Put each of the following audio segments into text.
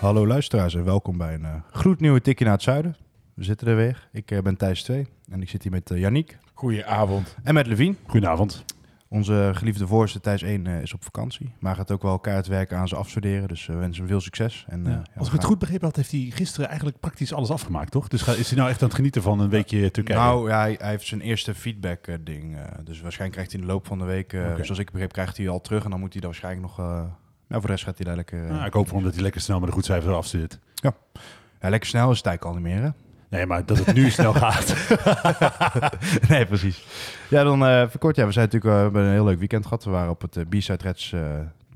Hallo luisteraars en welkom bij een uh, gloednieuwe Tikkie naar het Zuiden. We zitten er weer. Ik uh, ben Thijs 2 en ik zit hier met uh, Yannick. Goedenavond. En met Levien. Goedenavond. Onze geliefde voorzitter Thijs 1 is op vakantie, maar gaat ook wel keihard werken aan zijn afstuderen. Dus we wensen hem veel succes. En, ja. Als ik het goed begrepen had, heeft hij gisteren eigenlijk praktisch alles afgemaakt, toch? Dus is hij nou echt aan het genieten van een weekje Turkije? Nou ja, hij, hij heeft zijn eerste feedback ding. dus waarschijnlijk krijgt hij in de loop van de week, okay. zoals ik begreep, krijgt hij al terug. En dan moet hij dan waarschijnlijk nog... Nou, voor de rest gaat hij daar lekker... Uh, ik hoop voor hem dat hij lekker snel met een goed cijfer afstudeert. Ja. ja, lekker snel is het eigenlijk al niet meer, hè? Nee, maar dat het nu snel gaat. nee, precies. Ja, dan uh, verkort. Ja, we zijn natuurlijk uh, hebben een heel leuk weekend gehad. We waren op het uh, B-Side Reds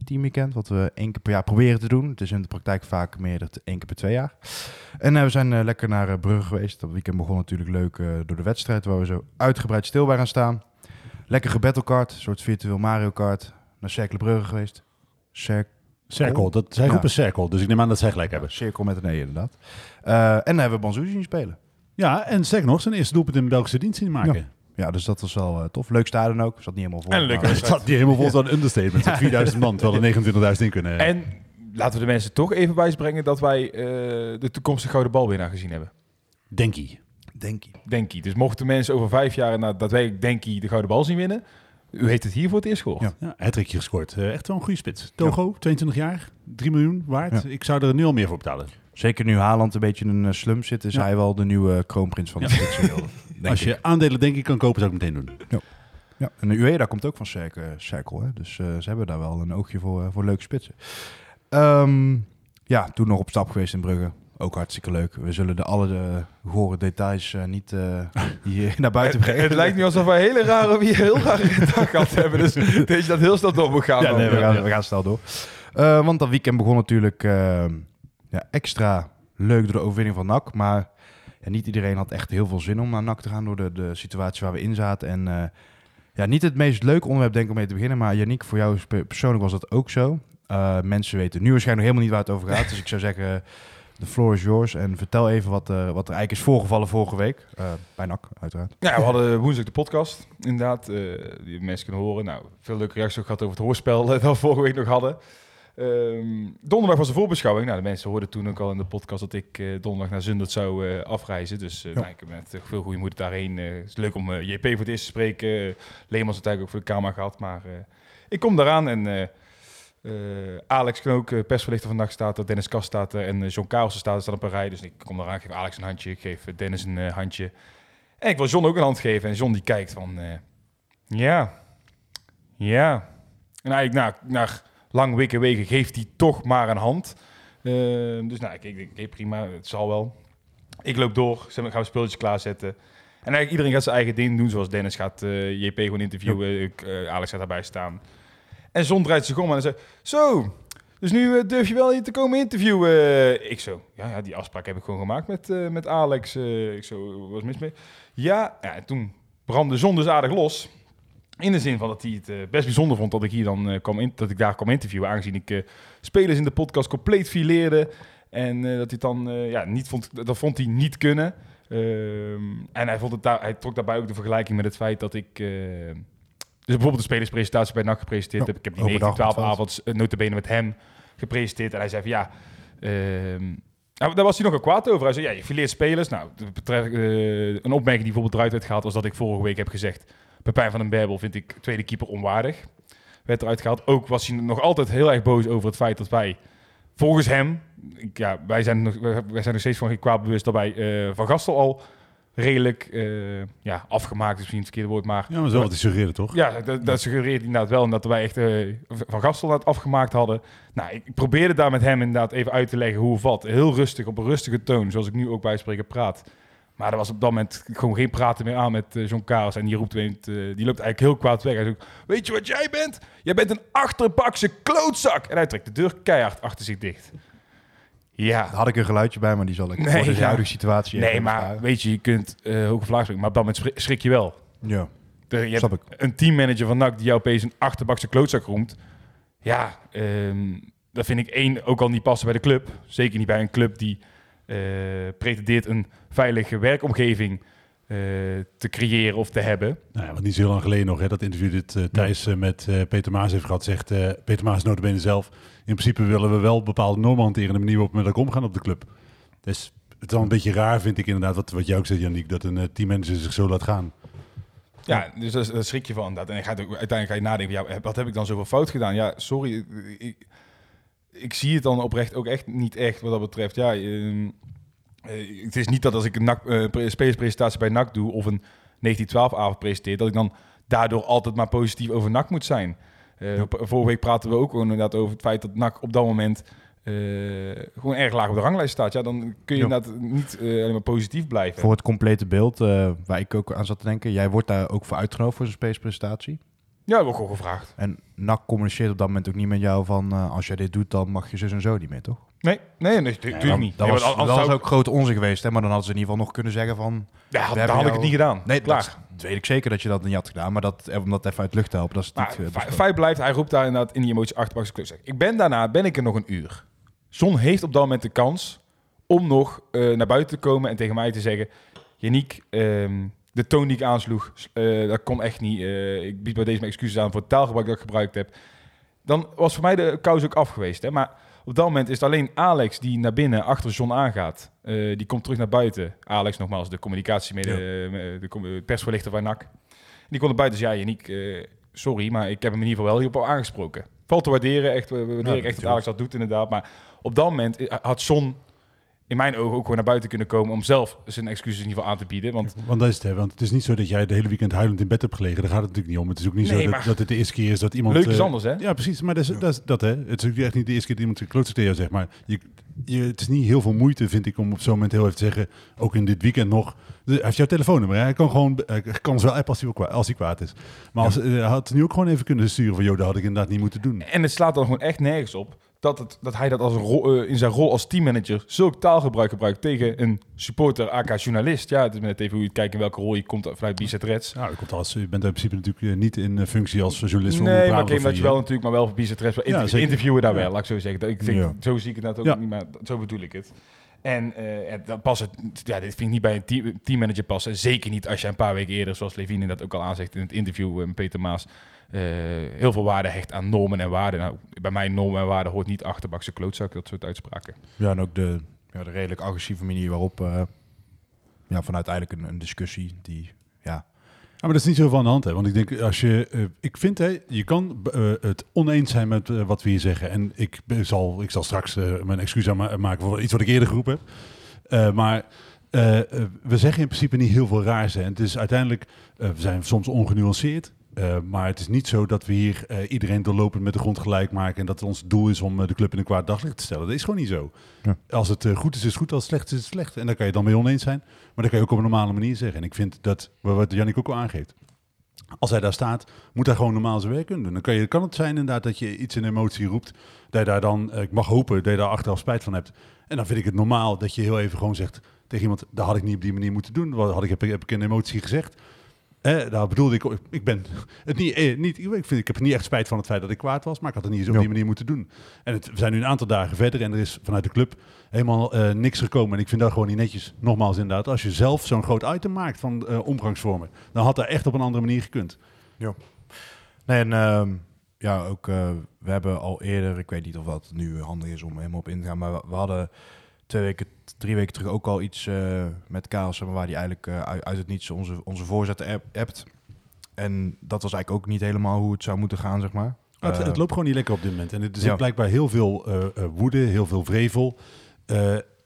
teamweekend, wat we één keer per jaar proberen te doen. Het is in de praktijk vaak meer dan één keer per twee jaar. En we zijn lekker naar Brugge geweest. Dat weekend begon natuurlijk leuk door de wedstrijd, waar we zo uitgebreid stil bij gaan staan. Lekker gebattlecard, een soort virtueel Mario Kart. Naar Cercle Brugge geweest. Cirkel. Dat zijn groepen ja. cirkel. Dus ik neem aan dat zij gelijk hebben. Cirkel met een E inderdaad. Uh, en dan hebben we Banzuzi zien spelen. Ja, en zeg nog, zijn eerste doelpunt in de Belgische dienst zien maken. Ja. ja, dus dat was wel uh, tof. Leuk stadion ook. Zat niet helemaal vol. En lekker. Het zat niet helemaal vol. Zo'n understatement. Ja. 4000 man, terwijl er 29.000 in kunnen. En laten we de mensen toch even bijbrengen dat wij uh, de toekomstige gouden balwinnaar gezien hebben. Denkie. Denkie. Denkie. Dus mochten mensen over vijf jaar na daadwerkelijk Denkie de gouden bal zien winnen... U heeft het hier voor het eerst gehoord. Ja, ja het rekje gescoord. Uh, echt wel een goede spits. Togo, ja. 22 jaar, 3 miljoen waard. Ja. Ik zou er nu al meer voor betalen. Zeker nu Haaland een beetje in een slum zit, is hij wel de nieuwe kroonprins van de ja. spitsen. Als je aandelen denk ik kan kopen, zou ik meteen doen. Ja. Ja, en de UEFA komt ook van Cirkel, hè? dus uh, ze hebben daar wel een oogje voor, uh, voor leuke spitsen. Um, ja, toen nog op stap geweest in Brugge. Ook hartstikke leuk. We zullen de alle de gore details uh, niet uh, hier naar buiten brengen. Het lijkt nu alsof wij hele rare, wie heel rare dag gehad hebben. Dus deze dat heel snel door moet gaan. Ja, nee, we, gaan, we gaan snel door. Uh, want dat weekend begon natuurlijk ja, extra leuk door de overwinning van NAC. Maar ja, niet iedereen had echt heel veel zin om naar NAC te gaan door de, de situatie waar we in zaten. En ja, niet het meest leuke onderwerp denk ik om mee te beginnen. Maar Yannick, voor jou persoonlijk was dat ook zo. mensen weten nu waarschijnlijk helemaal niet waar het over gaat. dus ik zou zeggen... De floor is yours. En vertel even wat, uh, wat er eigenlijk is voorgevallen vorige week. Uh, bij NAC, uiteraard. Ja, we hadden woensdag de podcast, inderdaad. Uh, die mensen kunnen horen. Nou, veel leuke reacties ook gehad over het hoorspel dat we vorige week nog hadden. Um, donderdag was de voorbeschouwing. Nou, de mensen hoorden toen ook al in de podcast dat ik donderdag naar Zundert zou afreizen. Dus nou, ik heb met veel goede moed daarheen. het is leuk om JP voor het eerst te spreken. Leemans eigenlijk ook voor de camera gehad. Maar ik kom daaraan en... Uh, Alex Knook, uh, persverlichter vandaag staat er, Dennis Kast staat er en uh, John Karelsen staat er, staat op een rij. Dus ik kom eraan, geef Alex een handje, ik geef Dennis een handje. En ik wil John ook een hand geven. En John die kijkt van, ja, ja. En eigenlijk na, na lang weken wegen geeft hij toch maar een hand. dus nou, ik, ik, ik, prima, het zal wel. Ik loop door, gaan we spulletjes klaarzetten. En eigenlijk iedereen gaat zijn eigen ding doen, zoals Dennis gaat JP gewoon interviewen, Alex gaat daarbij staan. En Zon draait zich om en zei... Zo, dus nu uh, durf je wel hier te komen interviewen? Ik zo, ja, ja, die afspraak heb ik gewoon gemaakt met, uh, met Alex. ik zo, was mis mee? Ja, ja, en toen brandde Zon dus aardig los. In de zin van dat hij het best bijzonder vond dat ik hier dan kwam in, dat ik daar kwam interviewen, aangezien ik spelers in de podcast compleet fileerde. En dat hij dan ja, niet vond, dat vond hij niet kunnen. Ehm, en hij, vond het daar, hij trok daarbij ook de vergelijking met het feit dat ik bijvoorbeeld de spelerspresentatie bij NAC gepresenteerd heb. Ik heb die 19, 12 avonds notabene met hem gepresenteerd. En hij zei van ja... Uh, nou, daar was hij nog een kwaad over. Hij zei, ja, je fileert spelers. Nou, betreft, uh, een opmerking die bijvoorbeeld eruit werd gehaald... was dat ik vorige week heb gezegd... Pepijn van den Berbel vind ik tweede keeper onwaardig. Werd eruit gehaald. Ook was hij nog altijd heel erg boos over het feit dat wij... Volgens hem... Ja, wij zijn nog, wij zijn nog steeds van geen kwaad bewust... dat wij uh, Van Gastel al redelijk uh, ja, afgemaakt is misschien het verkeerde woord, maar... Ja, maar zo wat suggereerde, toch? Ja, dat, dat suggereert inderdaad wel. En dat wij echt uh, Van Gastel dat afgemaakt hadden. Nou, ik probeerde daar met hem inderdaad even uit te leggen hoe of wat. Heel rustig, op een rustige toon, zoals ik nu ook bij spreken praat. Maar er was op dat moment gewoon geen praten meer aan met uh, John Karels. En die, roept, uh, die loopt eigenlijk heel kwaad weg. Hij zegt, weet je wat jij bent? Jij bent een achterbakse klootzak. En hij trekt de deur keihard achter zich dicht. Ja, Daar had ik een geluidje bij, maar die zal ik Nee, voor deze ja. huidige situatie nee, maar weet je, je kunt eh hoge vlaag springen, maar op dat moment schrik- je wel. Ja, De- je hebt snap ik. een teammanager van NAC die jou opeens een achterbakse klootzak roemt. Ja, ehm, dat vind ik één ook al niet passen bij de club. Zeker niet bij een club die eh, pretendeert een veilige werkomgeving te creëren of te hebben. Nou ja, want niet zo heel lang geleden nog, hè, dat interview dit eh, Thijs eh, met eh, Peter Maas heeft gehad, zegt eh, Peter Maas notabene zelf, in principe willen we wel bepaalde normen hanteren, de manier waarop we met elkaar omgaan op de club. Dus het is wel een beetje raar, vind ik inderdaad, wat, wat jij ook zegt, Janiek, dat een eh, teammanager zich zo laat gaan. Ja, dus daar, daar schrik je van inderdaad. En je gaat ook, uiteindelijk ga je nadenken, ja, wat heb ik dan zoveel fout gedaan? Ja, sorry, ik, ik zie het dan oprecht ook echt niet echt wat dat betreft. Ja, eh, het is niet dat als ik een NAC, eh, pre- spelerspresentatie bij NAC doe of een 1912-avond presenteer, dat ik dan daardoor altijd maar positief over NAC moet zijn. Eh, Vorige week praten we ook inderdaad over het feit dat NAC op dat moment gewoon erg laag op de ranglijst staat. Ja, dan kun je Ja. inderdaad niet alleen maar positief blijven. Voor het complete beeld, waar ik ook aan zat te denken, jij wordt daar ook voor uitgenodigd voor zo'n space presentatie. Ja, dat heb ik ook gevraagd. En NAC communiceert op dat moment ook niet met jou van, eh, als jij dit doet, dan mag je zus en zo niet meer, toch? Nee, nee, nee, natuurlijk Dan- niet. Dat Nee, was, want dat anders was zou ook grote onzin geweest, hè? maar dan hadden ze in ieder geval nog kunnen zeggen van... Ja, had, dan hebben had ik jou- het niet gedaan. Nee, klaar. dat, dat weet ik zeker dat je dat niet had gedaan, maar dat, om dat even uit de lucht te helpen, dat is Maar niet... eh, fe- besproken. feit blijft, hij roept daar inderdaad in die emotie achterbakse kleur. Ik ben daarna, ben ik er nog een uur. John heeft op dat moment de kans om nog eh, naar buiten te komen en tegen mij te zeggen... Janiek, ehm, de toon die ik aansloeg, eh, dat kon echt niet. Eh, ik bied bij deze mijn excuses aan voor het taalgebruik dat ik gebruikt heb. Dan was voor mij de kous ook af geweest. Hè? Maar op dat moment is het alleen Alex die naar binnen achter John aangaat. Eh, die komt terug naar buiten. Alex nogmaals, de communicatiemede, eh, de com- persverlichter van NAC. Die komt naar buiten en zei, ja, Janiek, sorry, maar ik heb hem in ieder geval wel hierop aangesproken. Valt te waarderen, echt, waarderen Ja, echt dat. Alex dat doet inderdaad. Maar op dat moment had John in mijn ogen ook gewoon naar buiten kunnen komen om zelf zijn excuses in ieder geval aan te bieden. Want Want dat is het, hè, want het is niet zo dat jij de hele weekend huilend in bed hebt gelegen, daar gaat het natuurlijk niet om. Het is ook niet Nee, zo dat, maar- dat het de eerste keer is dat iemand... leuk is eh, anders, hè? Ja, precies. Maar dat is, dat, is dat hè. Het is ook echt niet de eerste keer dat iemand klootzak tegen jou zegt. Maar je, je, het is niet heel veel moeite, vind ik, om op zo'n moment heel even te zeggen, ook in dit weekend nog. de- Hij heeft jouw telefoonnummer. hè. Hij kan gewoon, hij kan ons wel appen als hij, als hij kwaad is. Maar als, eh, hij had nu ook gewoon even kunnen sturen van, joh, dat had ik inderdaad niet moeten doen. En het slaat dan gewoon echt nergens op dat, het, dat hij dat als rol, eh, in zijn rol als teammanager zulk taalgebruik gebruikt tegen een supporter, aka journalist. Ja, het is net even hoe je kijkt in welke rol je komt vanuit Bizet Reds. Nou, dat komt als, je bent in principe natuurlijk eh, niet in eh, functie als journalist Nee, maar Game dat je wel natuurlijk, maar wel voor Bizet Reds. Ja, inter- interviewen daar wel, laat ik zo zeggen. Ik Ja. Zo zie ik het net ook Ja. niet, maar zo bedoel ik het. En ja, dat past het, ja, dit vind ik niet bij een team, teammanager passen. Zeker niet als je een paar weken eerder, zoals Levine dat ook al aanzegt in het interview met Peter Maas, heel veel waarde hecht aan normen en waarden. Nou, bij mij normen en waarden hoort niet achterbakse klootzak, dat soort uitspraken. Ja, en ook de, ja, de redelijk agressieve manier waarop, eh, ja, vanuit eigenlijk een, een discussie die, ja, Ja, maar dat is niet zo van de hand, hè? Want ik denk, als je, eh, ik vind, hè, je kan eh, het oneens zijn met eh, wat we hier zeggen. En ik zal, ik zal straks eh, mijn excuus aan ma- maken voor iets wat ik eerder geroepen heb. Eh, maar eh, eh, we zeggen in principe niet heel veel raars. Hè? En het is uiteindelijk, eh, we zijn soms ongenuanceerd. Eh, maar het is niet zo dat we hier eh, iedereen doorlopend met de grond gelijk maken. En dat het ons doel is om eh, de club in een kwaad daglicht te stellen. Dat is gewoon niet zo. Ja. Als het goed is, is het goed. Als het slecht is, is het slecht. En daar kan je dan mee oneens zijn. Maar dat kan je ook op een normale manier zeggen. En ik vind dat, wat Jannik ook al aangeeft. Als hij daar staat, moet hij gewoon normaal zijn werk kunnen doen. Dan kan, je, kan het zijn inderdaad dat je iets in emotie roept. Dat je daar dan, ik mag hopen, dat je daar achteraf spijt van hebt. En dan vind ik het normaal dat je heel even gewoon zegt tegen iemand... dat had ik niet op die manier moeten doen. Wat had ik, heb, ik- heb ik in emotie gezegd. Eh, daar bedoelde ik, ik ben het niet, eh, niet ik, vind, ik heb niet echt spijt van het feit dat ik kwaad was, maar ik had het niet op Ja. die manier moeten doen. En het, we zijn nu een aantal dagen verder en er is vanuit de club helemaal eh, niks gekomen. En ik vind dat gewoon niet netjes. Nogmaals inderdaad, als je zelf zo'n groot item maakt van eh, omgangsvormen, dan had dat echt op een andere manier gekund. Nee, en ehm, ja, ook we hebben al eerder, ik weet niet of dat nu handig is om helemaal op in te gaan, maar we, we hadden twee weken, drie weken terug ook al iets uh, met Kaas, maar waar die eigenlijk uh, uit, het niets onze, onze voorzitter app, appt. En dat was eigenlijk ook niet helemaal hoe het zou moeten gaan, zeg maar. Het, het loopt gewoon niet lekker op dit moment. En er zit ja. blijkbaar heel veel woede, heel veel vrevel.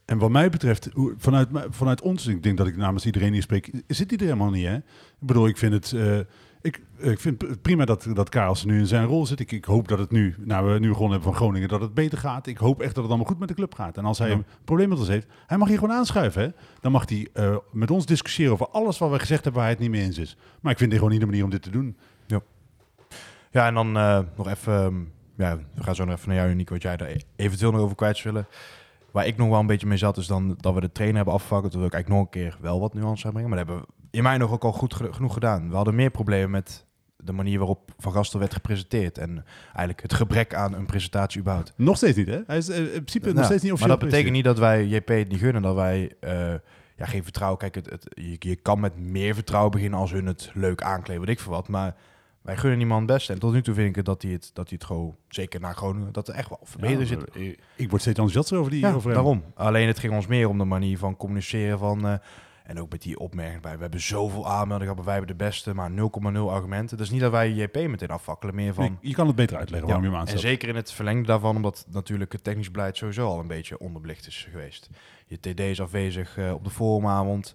En wat mij betreft, vanuit, vanuit ons, ik denk dat ik namens iedereen hier spreek, zit die er helemaal niet. Hè? Ik bedoel, ik vind het. Uh, ik, ik vind het prima dat, dat nu in zijn rol zit. Ik, ik hoop dat het nu, nou we nu gewoon hebben van Groningen, dat het beter gaat. Ik hoop echt dat het allemaal goed met de club gaat. En als hij ja. een probleem met ons heeft, hij mag hier gewoon aanschuiven. Hè? Dan mag hij uh, met ons discussiëren over alles wat we gezegd hebben waar hij het niet mee eens is. Maar ik vind dit gewoon niet de manier om dit te doen. Ja, ja en dan uh, nog even, um, ja, we gaan zo nog even naar jou, Nico, wat jij er eventueel nog over kwijt willen. waar ik nog wel een beetje mee zat, is dan dat we de trainer hebben afgevangen. Toen wil ik eigenlijk nog een keer wel wat nuance aanbrengen. Maar dat hebben we in mij nog ook al goed ge- genoeg gedaan. We hadden meer problemen met de manier waarop Van Gastel werd gepresenteerd. En eigenlijk het gebrek aan een presentatie überhaupt. Nog steeds niet, hè? Hij is eh, in principe nog Nou, steeds niet maar officieel dat betekent niet dat wij JP het niet gunnen. Dat wij eh, ja, geen vertrouwen... Kijk, het, het, je, je kan met meer vertrouwen beginnen als hun het leuk aankleden. Weet ik veel wat. Maar wij gunnen niemand best. En tot nu toe vind ik dat hij het, dat hij het gewoon... Zeker naar Groningen, dat er echt wel verbetering Ja, zit. eh, Ik word steeds enthousiaster over die Ja, over daarom. Alleen het ging ons meer om de manier van communiceren van... en ook met die opmerking bij, we hebben zoveel aanmeldingen, gehad, wij hebben de beste, maar 0,0 argumenten. Dus niet dat wij JP meteen afvakkelen, meer van... Nee, je kan het beter uitleggen waarom je hem en zeker in het verlengde daarvan, omdat natuurlijk het technisch beleid sowieso al een beetje onderbelicht is geweest. Je TD is afwezig eh, op de forumavond.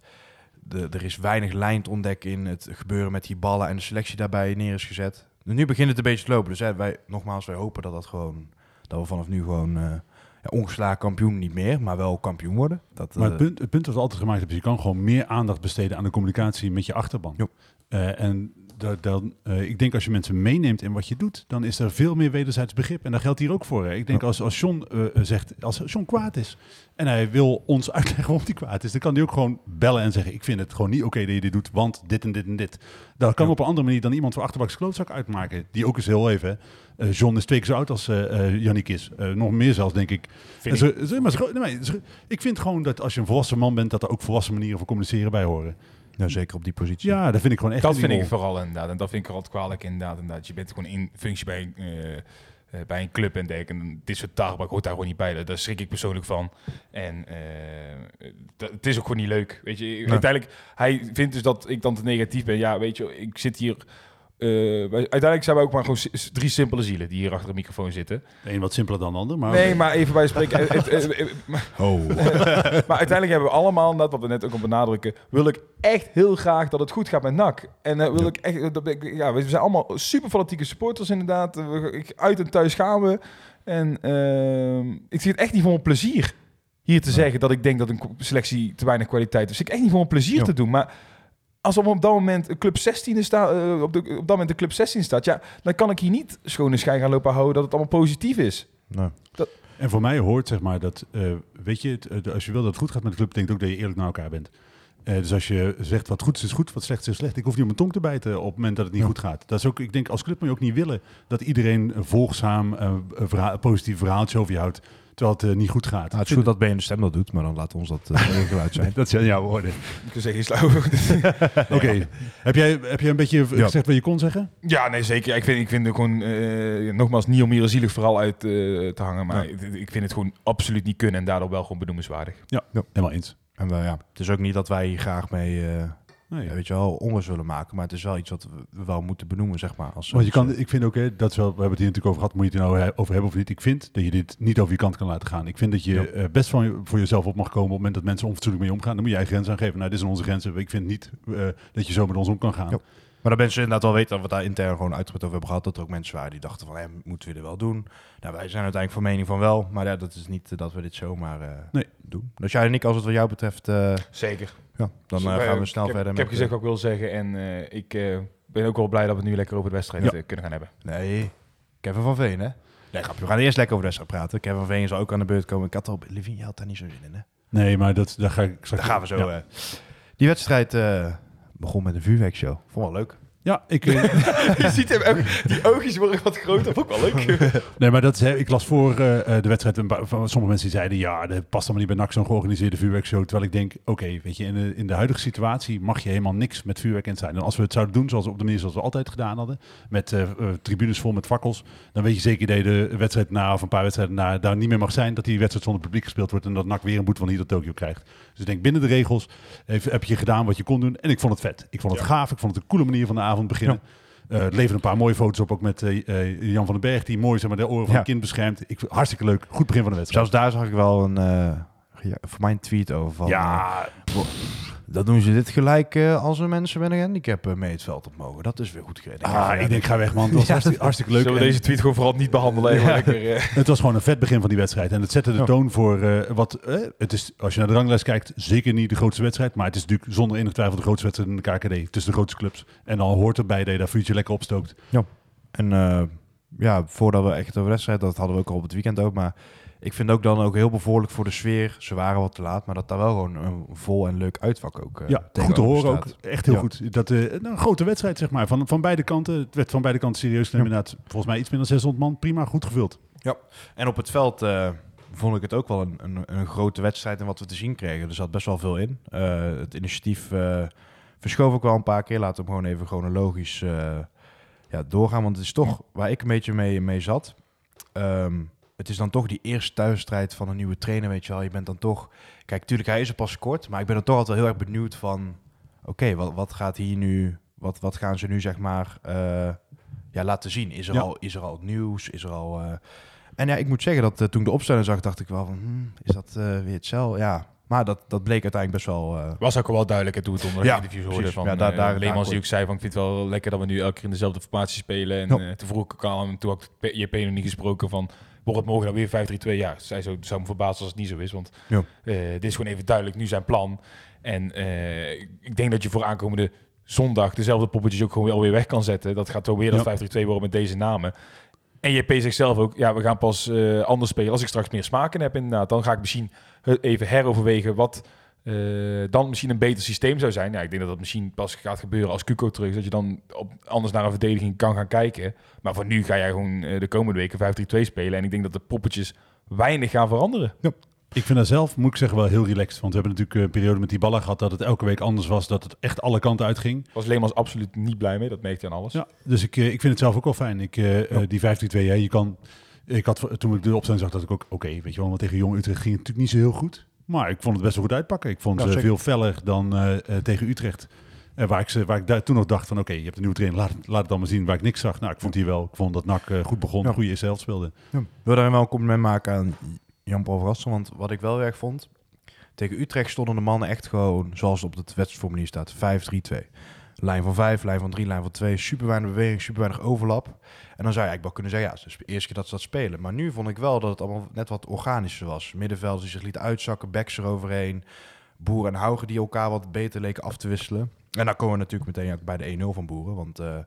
De, er is weinig lijn te ontdekken in het gebeuren met die ballen en de selectie daarbij neer is gezet. Dus nu begint het een beetje te lopen. Dus hè, wij, nogmaals, wij hopen dat dat gewoon, dat we vanaf nu gewoon uh, ja, ongeslagen kampioen niet meer, maar wel kampioen worden. Dat, Maar het punt, het punt dat we altijd gemaakt hebben, is je kan gewoon meer aandacht besteden aan de communicatie met je achterban. Uh, en da, dan, uh, ik denk als je mensen meeneemt in wat je doet, dan is er veel meer wederzijds begrip. En dat geldt hier ook voor. Hè. Ik denk als, als John uh, zegt, als John kwaad is en hij wil ons uitleggen waarom hij kwaad is, dan kan hij ook gewoon bellen en zeggen, ik vind het gewoon niet oké okay dat je dit doet, want dit en dit en dit. Dat kan Ja. op een andere manier dan iemand voor achterbaks klootzak uitmaken. Die ook eens heel even, hè. Uh, John is twee keer zo oud als uh, Yannick is. Uh, nog meer zelfs, denk ik. Vind maar, nee, zo, ik vind gewoon dat als je een volwassen man bent, dat er ook volwassen manieren voor communiceren bij horen. ja, zeker op die positie. Ja, dat vind ik gewoon echt Dat vind ik vooral inderdaad. En dat vind ik er altijd kwalijk inderdaad. inderdaad. Je bent gewoon in functie bij een, eh, eh, bij een club en dergelijke. En dit soort tabak hoort daar gewoon niet bij. Daar- schrik ik persoonlijk van. En eh, dat- het is ook gewoon niet leuk. Weet je, uiteindelijk, hij vindt dus dat ik dan te negatief ben. Ja, weet je, ik zit hier... eh, wij- uiteindelijk zijn we ook maar gewoon drie simpele zielen die hier achter de microfoon zitten. Een wat simpeler dan de ander, maar... Nee, maar even bij spreken. eh, eh, eh, Oh. maar uiteindelijk hebben we allemaal, net wat we net ook al benadrukken, wil ik echt heel graag dat het goed gaat met NAC. En eh, wil ik echt, dat ik, ja, we zijn allemaal super fanatieke supporters inderdaad. We- ik, uit en thuis gaan we. En ehm, ik zie het echt niet voor mijn plezier hier te zeggen dat ik denk dat een selectie te weinig kwaliteit is. Ik echt niet voor mijn plezier Ja. te doen, maar als er op dat moment een club 16 staat, eh, op, de, op dat moment de club 16 staat, ja, dan kan ik hier niet schone schijn gaan lopen houden dat het allemaal positief is. Nee. En voor mij hoort zeg maar dat, eh, weet je, het, als je wil dat het goed gaat met de club, betekent ook dat je eerlijk naar elkaar bent. Eh, dus als je zegt wat goed is, is goed, wat slecht is, is slecht. Ik hoef niet op mijn tong te bijten op het moment dat het niet Ja. goed gaat. Dat is ook, ik denk, als club moet je ook niet willen dat iedereen een volgzaam, eh, een verhaal, een positief verhaaltje over je houdt, terwijl het eh, niet goed gaat. Nou, het is goed dat Ben de stem dat doet, maar dan laat ons dat uh, geluid zijn. Dat zijn jouw woorden. Ik wil zeggen, slauw. Oké, heb, jij, heb jij een beetje Ja. gezegd wat je kon zeggen? Ja, nee, zeker. Ik vind, ik vind het gewoon, eh, nogmaals, niet om hier een zielig vooral uit eh, te hangen. Maar Ja. ik, vind het gewoon absoluut niet kunnen en daardoor wel gewoon benoemenswaardig. Ja, helemaal eens. En ja, het is ook niet dat wij hier graag mee, eh, Nee, ja, weet je wel, onrust willen maken. Maar het is wel iets wat we wel moeten benoemen, zeg maar. Als, Want je kan, ik vind ook, hè, dat is wel, we hebben het hier natuurlijk over gehad, moet je het er nou over hebben of niet. Ik vind dat je dit niet over je kant kan laten gaan. Ik vind dat je Ja. eh, best van je- voor jezelf op mag komen op het moment dat mensen onfatsoenlijk mee omgaan. Dan moet je eigen grenzen aangeven. Nou, dit zijn onze grenzen. Ik vind niet eh, dat je zo met ons om kan gaan. Ja. Maar dat mensen inderdaad wel weten dat we daar intern gewoon uitgebreid over hebben gehad. Dat er ook mensen waren die dachten van, hé, moeten we dit wel doen? Nou, wij zijn uiteindelijk van mening van wel. Maar ja, dat is niet eh, dat we dit zomaar eh, Nee. doen. Dus jij en ik, als het wat jou betreft, eh, Zeker. Ja, dan Dus, eh, eh, gaan we snel ik verder Ik heb met... gezegd wat ik wil zeggen en eh, ik eh, ben ook wel blij dat we het nu lekker over de wedstrijd Ja. eh, kunnen gaan hebben. Nee, Kevin van Veen, hè? Nee, grapje. We gaan eerst lekker over de wedstrijd praten. Kevin van Veen zal ook aan de beurt komen. Ik had al... Livin, je had daar niet zo zin in, hè? Nee, maar dat, daar ga ik straks... Daar gaan we zo. Ja, eh. Die wedstrijd eh, begon met een vuurwerkshow. Vond wel leuk. Ja ik, eh, Je ziet hem ook, die oogjes worden wat groter, ik wel leuk. nee, maar dat is, ik las voor eh, eh, de wedstrijd van sommige mensen die zeiden, ja, dat past allemaal niet bij NAC zo'n georganiseerde vuurwerkshow. Terwijl ik denk, oké, weet je, in de, in de huidige situatie mag je helemaal niks met vuurwerk in zijn. En als we het zouden doen zoals op de manier zoals we altijd gedaan hadden, met tribunes vol met fakkels, dan weet je zeker dat je de wedstrijd na of een paar wedstrijden na daar niet meer mag zijn, dat die wedstrijd zonder publiek gespeeld wordt en dat NAC weer een boete van hier tot Tokio krijgt. Dus ik denk, binnen de regels heb, heb je gedaan wat je kon doen en ik vond het vet. Ik vond het gaaf, ik vond het een coole manier van de avond beginnen. Eh, het leverde een paar mooie foto's op, ook met eh, eh, Jan van den Berg, die mooi zeg maar, de oren van Ja. het kind beschermt. Ik, hartstikke leuk, goed begin van de wedstrijd. Zelfs daar zag ik wel een... ja, voor mij een tweet over. Van, ja, dat doen ze dit gelijk eh, als er mensen met een handicap eh, mee het veld op mogen. Dat is weer goed gereden. ah, ik denk, ga weg man. Het was hartstikke, hartstikke leuk. Zullen we En deze tweet gewoon vooral niet behandelen? Lekker, eh. Het was gewoon een vet begin van die wedstrijd. En het zette de Ja. toon voor eh, wat... het is, als je naar de ranglijst kijkt, zeker niet de grootste wedstrijd. Maar het is natuurlijk zonder enige twijfel de grootste wedstrijd in de KKD. Tussen de grootste clubs. En dan hoort erbij dat je daar vuurtje lekker opstookt. En eh, ja, voordat we echt over de wedstrijd, dat hadden we ook al op het weekend ook, maar ik vind ook dan ook heel bevorderlijk voor de sfeer. Ze waren wat te laat, maar dat daar wel gewoon een vol en leuk uitvak ook eh, Ja, goed te horen ook. Echt heel Ja. goed. Dat, eh, een grote wedstrijd, zeg maar. Van, van beide kanten. Het werd van beide kanten serieus genomen. Inderdaad, volgens mij iets minder dan 600 man. Prima, goed gevuld. En op het veld eh, vond ik het ook wel een, een, een grote wedstrijd en wat we te zien kregen. Er zat best wel veel in. Het initiatief verschoof ook wel een paar keer. Laten we hem gewoon even chronologisch ja, doorgaan. Want het is toch waar ik een beetje mee, mee zat. Ehm, het is dan toch die eerste thuisstrijd van een nieuwe trainer, weet je wel. Je bent dan toch... Kijk, tuurlijk, hij is er pas kort. Maar ik ben er toch altijd wel heel erg benieuwd van... Oké, wat, wat gaat hier nu... Wat, wat gaan ze nu, zeg maar, eh, ja, laten zien? Is er, Ja. al, is er al nieuws? Is er al... eh, en ja, ik moet zeggen dat eh, toen ik de opstelling zag, dacht ik wel van... hmm, is dat weer hetzelfde? Ja, maar dat, dat bleek uiteindelijk best wel... Was ook wel duidelijk toen het onder Ja, de interviews van Ja, daar- daar- daar Leemans die ook zei van ik vind het wel lekker dat we nu elke keer in dezelfde formatie spelen. En toen vroeg ik aan hem, toen had ik JP nog niet gesproken van wordt het morgen dan weer 5-3-2? Ja, zij zo, zou me verbazen als het niet zo is, want Ja. eh, dit is gewoon even duidelijk nu zijn plan. En eh, ik denk dat je voor aankomende zondag dezelfde poppetjes ook gewoon weer alweer weg kan zetten. Dat gaat toch weer Ja. dat 5-3-2 worden met deze namen. En JP zegt zelf ook, ja, we gaan pas eh, anders spelen als ik straks meer smaken heb inderdaad. Dan ga ik misschien even heroverwegen wat eh, dan misschien een beter systeem zou zijn. Ja, ik denk dat dat misschien pas gaat gebeuren als Cuco terug is. Dat je dan op, anders naar een verdediging kan gaan kijken. Maar voor nu ga jij gewoon eh, de komende weken 5-3-2 spelen. En ik denk dat de poppetjes weinig gaan veranderen. Ik vind dat zelf, moet ik zeggen, wel heel relaxed. Want we hebben natuurlijk eh, een periode met die ballen gehad dat het elke week anders was. Dat het echt alle kanten uitging. Was Leemans absoluut niet blij mee. Dat merkte hij aan alles. Ja, dus ik, ik vind het zelf ook wel fijn. Ik, die 15-2, ja, je kan... Ik had, toen ik de opstelling zag, dat ik ook... Oké, weet je wel, want tegen Jong Utrecht ging het natuurlijk niet zo heel goed. Maar ik vond het best wel goed uitpakken. Ik vond Ja, ze zeker. veel feller dan eh, eh, tegen Utrecht. En waar ik, ze, waar ik daar toen nog dacht van... Oké, je hebt een nieuwe trainer, laat, het- laat het dan maar zien. Waar ik niks zag. Nou, ik vond hier wel... Ik vond dat NAC eh, goed begon, Ja. goede eerste helft speelde. Ik wil daarin wel een compliment maken aan Jan-Paul Verrassen. Want wat ik wel erg vond... Tegen Utrecht stonden de mannen echt gewoon... zoals het op het wedstrijdformulier staat. 5-3-2. Lijn van 5, lijn van 3, lijn van 2. Super weinig beweging, super weinig overlap. En dan zou je eigenlijk wel kunnen zeggen... ja, het is de eerste keer dat ze dat spelen. Maar nu vond ik wel dat het allemaal net wat organischer was. Middenvelders die zich lieten uitzakken. Backs eroverheen. Boer en Haugen die elkaar wat beter leken af te wisselen. En dan komen we natuurlijk meteen ook bij de 1-0 van Boeren. Want... eh,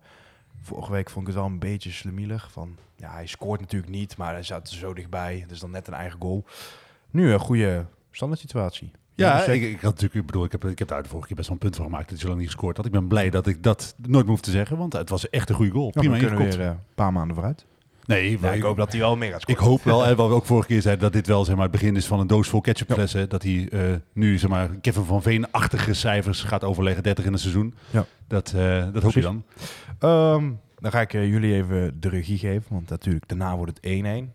Vorige week vond ik het wel een beetje slemielig. Van, ja, hij scoort natuurlijk niet, maar hij zat zo dichtbij. Het is dan net een eigen goal. Nu een goede standaard situatie. Ja, ik, ik had natuurlijk, ik bedoel, ik heb, ik heb daar de vorige keer best wel een punt van gemaakt dat hij zo lang niet gescoord had. Ik ben blij dat ik dat nooit meer hoef te zeggen, want het was echt een goede goal. ja, Prima we kunnen weer eh, een paar maanden vooruit. Nee, Ja, maar ik hoop dat hij wel meer gaat Ik scoren. hoop wel, en wat we ook vorige keer zeiden, dat dit wel zeg maar, het begin is van een doos vol ketchupflessen. Dat hij eh, nu zeg maar, Kevin van Veen-achtige cijfers gaat overleggen, 30 in een seizoen. Ja. Dat, eh, dat hoop je dan. Ehm, dan ga ik jullie even de regie geven, want natuurlijk daarna wordt het 1-1.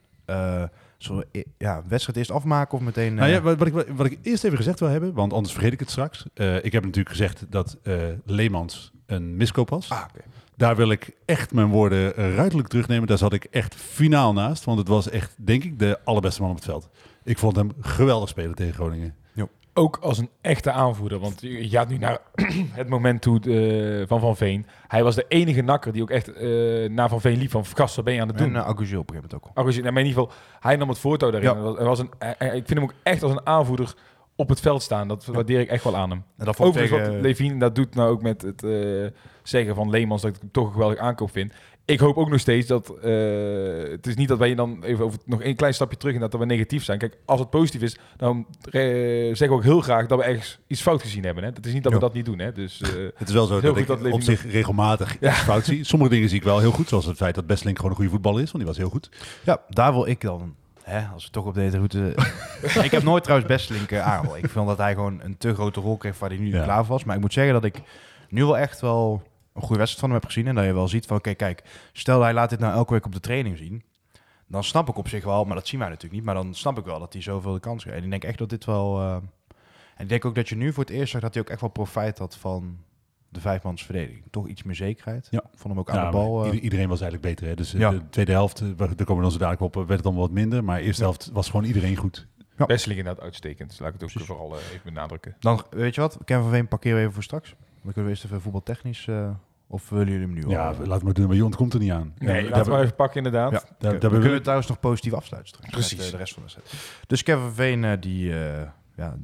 Eh zullen we e- ja, wedstrijd eerst afmaken of meteen... Nou eh, ja, wat, wat ik, wat ik eerst even gezegd wil hebben, want anders vergeet ik het straks. Eh, ik heb natuurlijk gezegd dat eh, Leemans een miskoop was. Ah. Daar wil ik echt mijn woorden eh, ruidelijk terugnemen. Daar zat ik echt finaal naast, want het was echt, denk ik, de allerbeste man op het veld. Ik vond hem geweldig spelen tegen Groningen. Ook als een echte aanvoerder. Want je gaat nu naar het moment toe eh, van Van Veen. Hij was de enige nakker die ook echt eh, naar Van Veen liep. Van gast, wat ben je aan het doen? En uh, Aguzel op een gegeven moment ook al. Augustin, nou, maar in ieder geval, hij nam het voortouw daarin. Ja. Was, een, ik vind hem ook echt als een aanvoerder op het veld staan. Dat waardeer ik echt wel aan hem. En dat Overigens tegen... wat Levine dat doet nou ook met het eh, zeggen van Leemans dat ik hem toch een geweldig aankoop vind. Ik hoop ook nog steeds dat eh, het is niet dat wij dan even over nog een klein stapje terug en dat we negatief zijn. Kijk, als het positief is, dan eh, zeggen we ook heel graag dat we ergens iets fout gezien hebben. Hè? Het is niet dat we dat niet doen. Hè? Dus eh, Het is wel zo dat ik dat op zich regelmatig Ja. iets fout zie. Sommige dingen zie ik wel heel goed, zoals het feit dat Bestlink gewoon een goede voetballer is, want die was heel goed. Ja, daar wil ik dan... Hè, als we toch op deze route... ik heb nooit trouwens Bestelink uh, aangel. Ik vond dat hij gewoon een te grote rol kreeg waar hij nu Ja. klaar was. Maar ik moet zeggen dat ik nu wel echt wel een goede wedstrijd van hem heb gezien. En dat je wel ziet van, oké, kijk, stel hij laat dit nou elke week op de training zien. Dan snap ik op zich wel, maar dat zien wij natuurlijk niet. Maar dan snap ik wel dat hij zoveel de kans krijgt. En ik denk echt dat dit wel... eh, en ik denk ook dat je nu voor het eerst zag dat hij ook echt wel profijt had van de vijfmans verdediging. Toch iets meer zekerheid. Ja. Vond hem ook aan Ja, de bal... eh, ieder- iedereen was eigenlijk beter. Hè? Dus eh, Ja. de tweede helft, daar komen we dan zo dadelijk op, werd het allemaal wat minder. Maar de eerste Ja. helft was gewoon iedereen goed. Ja. Wesseling inderdaad uitstekend. Dus laat ik het ook Precies. vooral even benadrukken. Dan, weet je wat, Ken van Veen parkeren we even voor straks. Dan kunnen we eerst even voetbaltechnisch... eh of willen jullie hem nu Ja, al? eh, laat maar doen, maar je ontkomt er niet aan. Nee, Ja, laten we maar even pakken inderdaad. Ja. daar- we ben- kunnen trouwens nog positief afsluiten. straks Precies. Met, eh, de rest van de set. Dus Kevin Veen, eh, die eh, ja,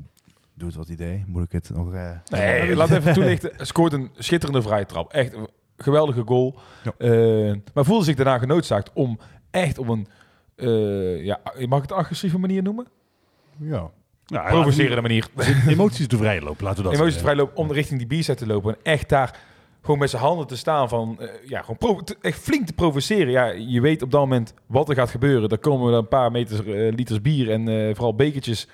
doet wat idee. Moet ik het nog... eh, Nee, laat even toelichten. Scoort een schitterende vrije trap. Echt een geweldige goal. Ja. Eh, maar voelde zich daarna genoodzaakt om echt op een eh, ja, mag ik het agressieve manier noemen? Ja. Ja, Provocerende manier. Emoties te vrij lopen, laten we dat Emoties zeggen. vrijlopen om richting die b-side te lopen. En echt daar gewoon met zijn handen te staan van... eh, ja, gewoon echt flink te provoceren. Ja, je weet op dat moment wat er gaat gebeuren. Dan komen er een paar meters, eh, liters bier en eh, vooral bekertjes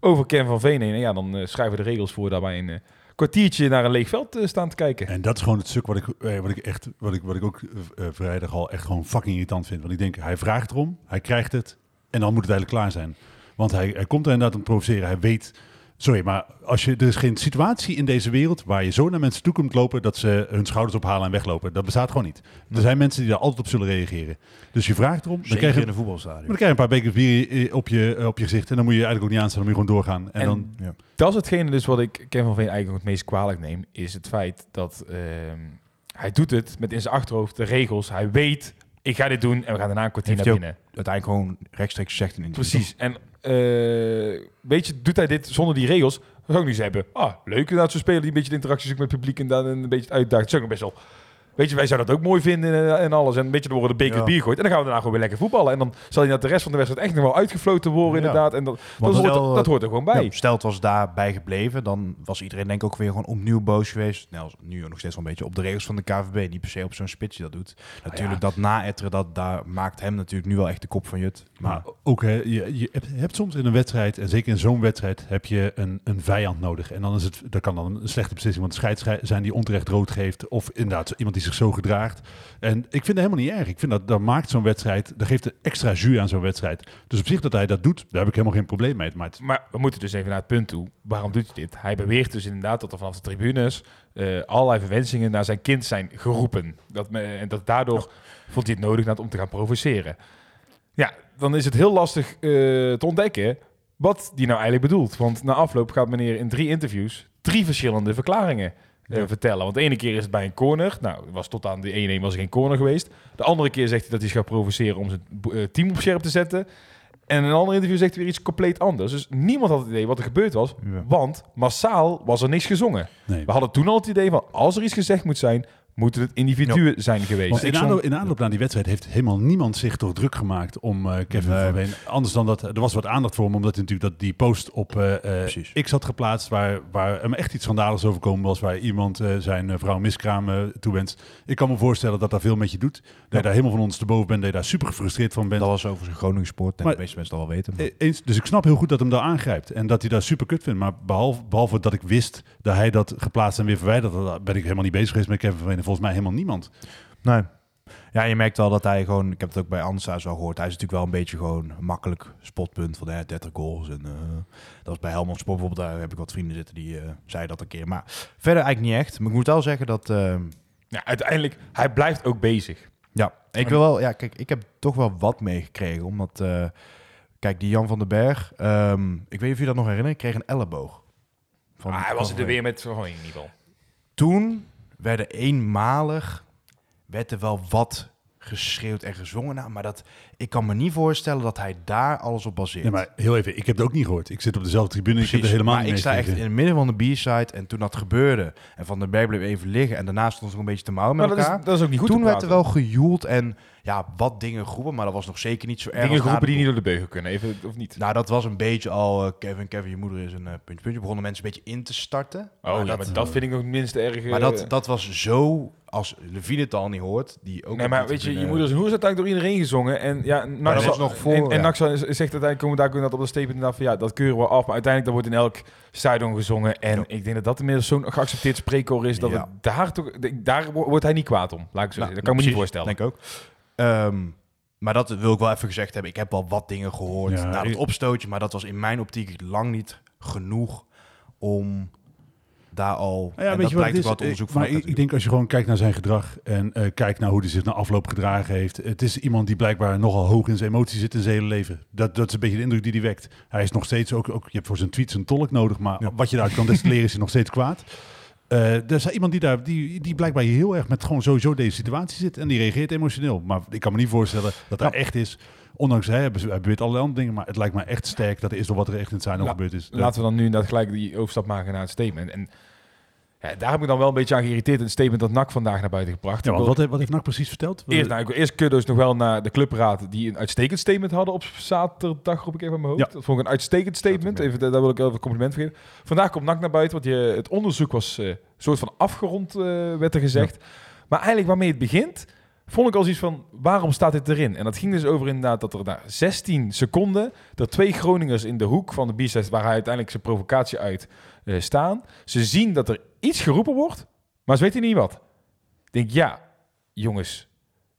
over Ken van Veen heen. En ja, dan schrijven we de regels voor daarbij een kwartiertje naar een leeg veld staan te kijken. En dat is gewoon het stuk wat ik, wat ik echt, wat ik, wat ik ook vrijdag al echt gewoon fucking irritant vind. Want ik denk, hij vraagt erom, hij krijgt het en dan moet het eigenlijk klaar zijn. Want hij, hij komt er inderdaad om te provoceren. Hij weet, sorry, maar als je, er is geen situatie in deze wereld waar je zo naar mensen toe kunt lopen dat ze hun schouders ophalen en weglopen. Dat bestaat gewoon niet. Er zijn mensen die daar altijd op zullen reageren. Dus je vraagt erom, dan krijg je, in een maar voetbalstadion. dan krijg je een paar bekers bier op je, op je gezicht en dan moet je eigenlijk ook niet aanstaan, dan moet je gewoon doorgaan. En, En- dan, Dat is hetgene dus wat ik Ken van Veen eigenlijk het meest kwalijk neem. Is het feit dat ehm, hij doet het met in zijn achterhoofd de regels. Hij weet, ik ga dit doen en we gaan daarna een kwartier Heeft naar binnen. Uiteindelijk gewoon rechtstreeks gezegd in een interview. Precies. En eh, weet je, doet hij dit zonder die regels? Dan zou ik niet zeggen, ah, leuk inderdaad zo'n speler die een beetje de interactie zoekt met het publiek en dan een beetje uitdaagt. Dat is ook best wel... Weet je, wij zouden dat ook mooi vinden en, en alles. En een beetje er worden de beker Ja. bier gegooid. En dan gaan we daarna gewoon weer lekker voetballen. En dan zal hij dat de rest van de wedstrijd echt nog wel uitgefloten worden Ja. inderdaad. En dat, dat, hoort, dat hoort er gewoon bij. Ja, stel het was daarbij gebleven, dan was iedereen denk ik ook weer gewoon opnieuw boos geweest. Nou, nu nog steeds wel een beetje op de regels van de KVB. Niet per se op zo'n spits die dat doet. Natuurlijk, dat naetteren, dat daar maakt hem natuurlijk nu wel echt de kop van Jut. Maar Maar ook, hè, je, je hebt, hebt soms in een wedstrijd, en zeker in zo'n wedstrijd, heb je een, een vijand nodig. En dan is het, dat kan dan een slechte beslissing, want de scheidsrechter zijn die onterecht rood geeft. Of inderdaad iemand die zich zo gedraagt. En ik vind het helemaal niet erg. Ik vind dat, dat maakt zo'n wedstrijd, dat geeft een extra jus aan zo'n wedstrijd. Dus op zich dat hij dat doet, daar heb ik helemaal geen probleem mee. Maar het, Maar we moeten dus even naar het punt toe. Waarom doet hij dit? Hij beweert dus inderdaad dat er vanaf de tribunes eh, allerlei verwensingen naar zijn kind zijn geroepen. Dat en dat daardoor vond hij het nodig om te gaan provoceren. Ja, dan is het heel lastig eh, te ontdekken wat die nou eigenlijk bedoelt. Want na afloop gaat meneer in drie interviews drie verschillende verklaringen eh, vertellen. Want de ene keer is het bij een corner. Nou, was tot aan de 1-1 was er geen corner geweest. De andere keer zegt hij dat hij gaat provoceren om zijn eh, team op scherp te zetten. En in een ander interview zegt hij weer iets compleet anders. Dus niemand had het idee wat er gebeurd was. Ja. Want massaal was er niks gezongen. nee. We hadden toen al het idee van als er iets gezegd moet zijn, moeten het individuen zijn geweest. Want in, aanloop, in aanloop naar die wedstrijd heeft helemaal niemand zich toch druk gemaakt om eh, Kevin Nee. van Veen. Anders dan dat, er was wat aandacht voor hem, omdat hij natuurlijk dat die post op eh, eh, Precies. X had geplaatst, waar, waar hem echt iets schandaligs overkomen was, waar iemand zijn vrouw miskraam toewenst. Ik kan me voorstellen dat dat veel met je doet. Dat je daar helemaal van ons te boven bent, dat je daar super gefrustreerd van bent. dat was over zijn Groningen sport. En Maar- de meeste mensen dat weten. maar- Eens, dus ik snap heel goed dat hem daar aangrijpt en dat hij daar super kut vindt. Maar behalve, behalve dat ik wist dat hij dat geplaatst en weer verwijderd had, ben ik helemaal niet bezig geweest met Kevin van Veen. En volgens mij helemaal niemand. Nee. Ja, je merkt wel dat hij gewoon, ik heb het ook bij Ansa zo gehoord, hij is natuurlijk wel een beetje gewoon een makkelijk spotpunt van de 30 goals. En eh, dat was bij Helmond Sport bijvoorbeeld, daar heb ik wat vrienden zitten die eh zeiden dat een keer. Maar verder eigenlijk niet echt. Maar ik moet wel zeggen dat, eh, ja, uiteindelijk, hij blijft ook bezig. ja, ik wil wel, ja, kijk, ik heb toch wel wat meegekregen, omdat, eh, kijk, die Jan van den Berg, ehm, ik weet niet of je dat nog herinnert, kreeg een elleboog. Van, Maar hij was er weer met gewoon in ieder geval. toen werden eenmalig werd er wel wat geschreeuwd en gezongen. Nou, maar dat, ik kan me niet voorstellen dat hij daar alles op baseert. Ja, maar heel even, ik heb het ook niet gehoord. Ik zit op dezelfde tribune, ik heb Precies, er helemaal maar niet ik sta echt in het midden van de B-side en toen dat gebeurde en Van den Berg bleef even liggen en daarna stond ze nog een beetje te mouwen met Maar dat elkaar. is, dat is ook niet goed toen werd er wel gejoeld en ja, wat dingen groepen, maar dat was nog zeker niet zo erg. dingen groepen de die niet door de beugel kunnen, even of niet. Nou, dat was een beetje al, eh, Kevin, Kevin, je moeder is een eh, puntje, puntje. Begonnen mensen een beetje in te starten. Oh maar ja, dat, maar dat vind ik nog minst erg. maar eh, dat, dat was zo, als Levine het al niet hoort, die ook Nee, maar weet je, je moeder zijn hoer is uiteindelijk door iedereen gezongen. En ja, dat Nax was nog voor, En, en ja. Nax zegt uiteindelijk, komen daar inderdaad op de statement inderdaad van ja, dat keuren we af. Maar uiteindelijk dat wordt in elk stadion gezongen. En Ja. ik denk dat dat inmiddels zo'n geaccepteerd spreekkoor is dat Ja. het daar toch, daar wo- wordt hij niet kwaad om. Laat ik zo Nou, zeggen. Dat kan ik me niet voorstellen. Denk ik ook. Ehm, maar dat wil ik wel even gezegd hebben. Ik heb wel wat dingen gehoord na het opstootje, maar dat was in mijn optiek lang niet genoeg om daar al. Ja, en weet dat je wat blijkt ook uit onderzoek van. maar ik, ik denk als je gewoon kijkt naar zijn gedrag en eh, kijkt naar hoe hij zich na afloop gedragen heeft. Het is iemand die blijkbaar nogal hoog in zijn emoties zit in zijn hele leven. Dat, dat is een beetje de indruk die hij wekt. Hij is nog steeds ook, ook je hebt voor zijn tweets een tolk nodig, maar Ja. wat je daar kan destilleren is hij nog steeds kwaad. Eh, er is iemand die daar, die, die blijkbaar heel erg met gewoon sowieso deze situatie zit en die reageert emotioneel. Maar ik kan me niet voorstellen dat dat echt is. Ondanks hij, beweert allerlei andere dingen, maar het lijkt me echt sterk dat er is door wat er echt in het zijn La- gebeurd is. Laten we dan nu inderdaad gelijk die overstap maken naar het statement. En Ja, daar heb ik dan wel een beetje aan geïrriteerd in het statement dat NAC vandaag naar buiten gebracht. Ja, wat, heeft- wat heeft NAC precies verteld? Eerst, nou, eerst kudos nog wel naar de clubraad die een uitstekend statement hadden op zaterdag, roep ik even in mijn hoofd. Ja. Dat vond ik een uitstekend statement. Even, daar wil ik even een compliment voor geven. Vandaag komt NAC naar buiten, want je, het onderzoek was eh soort van afgerond, eh, werd er gezegd. Maar eigenlijk waarmee het begint, vond ik als iets van, waarom staat dit erin? En dat ging dus over inderdaad dat er na 16 seconden, er twee Groningers in de hoek van de B-side, waar hij uiteindelijk zijn provocatie uit eh, staan. Ze zien dat er iets geroepen wordt, maar ze weten niet wat. Ik denk, ja, jongens,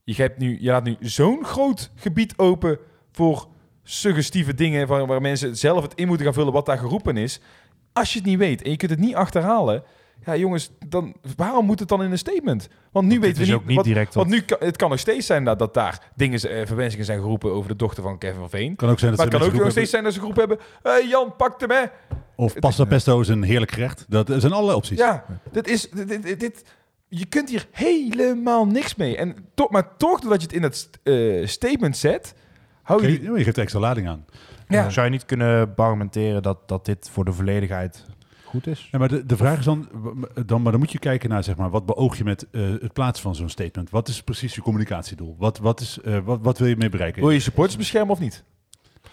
je, hebt nu, je laat nu zo'n groot gebied open voor suggestieve dingen waar, waar mensen zelf het in moeten gaan vullen wat daar geroepen is. Als je het niet weet en je kunt het niet achterhalen, ja jongens, dan, waarom moet het dan in een statement? Want nu weten we niet, ook niet wat, direct want wat- nu kan, het kan nog steeds zijn dat, dat daar dingen, eh, verwensingen zijn geroepen over de dochter van Kevin van Veen. kan ook zijn dat Maar ze het kan ook nog steeds zijn dat ze geroepen hebben, hey Jan, pak hem hè. Of pasta pesto is een heerlijk gerecht. Dat zijn allerlei opties. Ja, dit is, dit, dit, dit- je kunt hier helemaal niks mee. En toch, maar toch, doordat je het in het eh, statement zet, hou je Je, je geeft extra lading aan. Ja. Zou je niet kunnen argumenteren dat, dat dit voor de volledigheid goed is? Ja, maar de, de vraag is dan, dan, maar dan moet je kijken naar zeg maar, wat beoog je met eh, het plaatsen van zo'n statement. Wat is precies je communicatiedoel? Wat, wat, is, eh, wat, wat wil je mee bereiken? Wil je supporters beschermen of niet?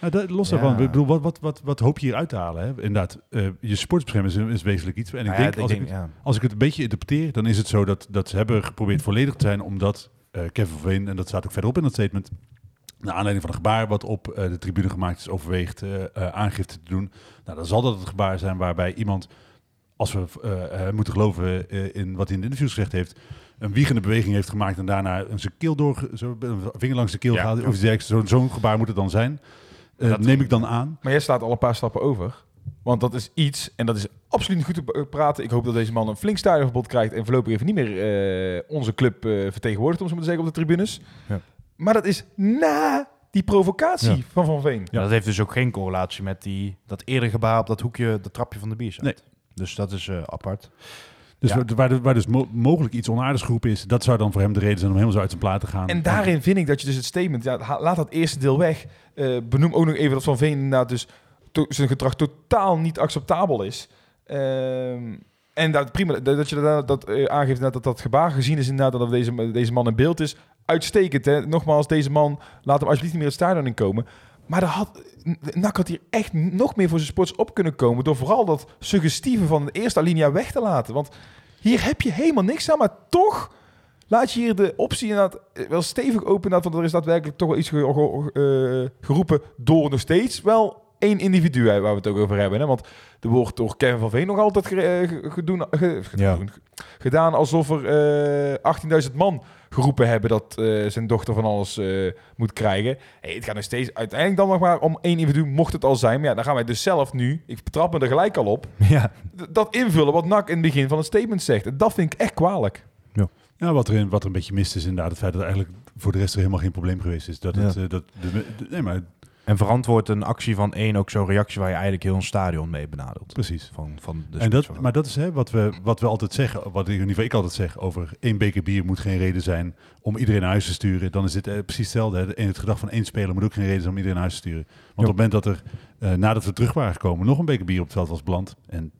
Ja, dat- los Ja. daarvan, ik bedoel, wat, wat, wat, wat hoop je hier uit te halen? Hè? Inderdaad, eh, je sportsbescherming is, is wezenlijk iets. En ik Nou ja, denk, als ik, het, ja. als ik het een beetje interpreteer, dan is het zo dat, dat ze hebben geprobeerd volledig te zijn, omdat eh, Kevin Veen, en dat staat ook verderop in dat statement, naar aanleiding van een gebaar wat op eh, de tribune gemaakt is, overweegt aangifte te doen. Nou, dan zal dat het gebaar zijn waarbij iemand, als we moeten geloven in wat hij in de interviews gezegd heeft, een wiegende beweging heeft gemaakt en daarna een zijn keel door, zo, een vinger langs de keel Ja. gaat. Of iets dergelijks. Zo- Zo'n gebaar moet het dan zijn. Eh, Dat- neem ik dan aan. Maar jij slaat al een paar stappen over. Want dat is iets, en dat is absoluut niet goed te praten. Ik hoop dat deze man een flink stadionverbod krijgt en voorlopig even niet meer eh, onze club eh, vertegenwoordigt, om zo maar te zeggen, op de tribunes. Ja. Maar dat is na die provocatie Ja. van Van Veen. Ja, dat heeft dus ook geen correlatie met die, dat eerder gebaar op dat hoekje, dat trapje van de bier. Nee. Dus dat is eh, apart. Dus Ja. waar, waar, waar dus mo- mogelijk iets onaardigs geroepen is, dat zou dan voor hem de reden zijn om helemaal zo uit zijn plaat te gaan. En daarin vind ik dat je dus het statement, ja, laat dat eerste deel weg. Eh, benoem ook nog even dat Van Veen inderdaad dus zijn gedrag totaal niet acceptabel is. Ehm, en dat, prima, dat je dat, dat eh, aangeeft dat, dat dat gebaar gezien is inderdaad dat deze, deze man in beeld is. Uitstekend, hè. Nogmaals, deze man, laat hem alsjeblieft niet meer het stadion in komen. Maar er had, NAC had hier echt nog meer voor zijn sports op kunnen komen... door vooral dat suggestieve van de eerste alinea weg te laten. Want hier heb je helemaal niks aan, maar toch laat je hier de optie inderdaad eh, wel stevig open. Want er is daadwerkelijk toch wel iets eh, geroepen door nog steeds wel één individu waar we het ook over hebben. Hè? Want er wordt door Kevin van Veen nog altijd eh, gedoen, Ja. gedaan alsof er eh 18.000 man geroepen hebben dat eh, zijn dochter van alles eh, moet krijgen. Hey, het gaat nog steeds uiteindelijk dan nog maar om één individu, mocht het al zijn. Maar ja, dan gaan wij dus zelf nu, ik betrap me er gelijk al op, Ja. dat invullen wat NAC in het begin van het statement zegt. En dat vind ik echt kwalijk. Ja, wat er, wat er een beetje mist is inderdaad het feit dat eigenlijk voor de rest er helemaal geen probleem geweest is. Dat het, Ja. eh, dat de, de- nee, maar En verantwoordt een actie van één ook zo'n reactie waar je eigenlijk heel een stadion mee benadeelt. precies. Van, van de En dat, maar dat is hè, wat, we, wat we altijd zeggen, wat in ieder geval ik altijd zeg over één beker bier moet geen reden zijn om iedereen naar huis te sturen. Dan is dit eh, precies hetzelfde. Hè. In het gedrag van één speler moet ook geen reden zijn om iedereen naar huis te sturen. Want op het moment dat er, eh, nadat we terug waren gekomen, nog een beker bier op het veld was beland. En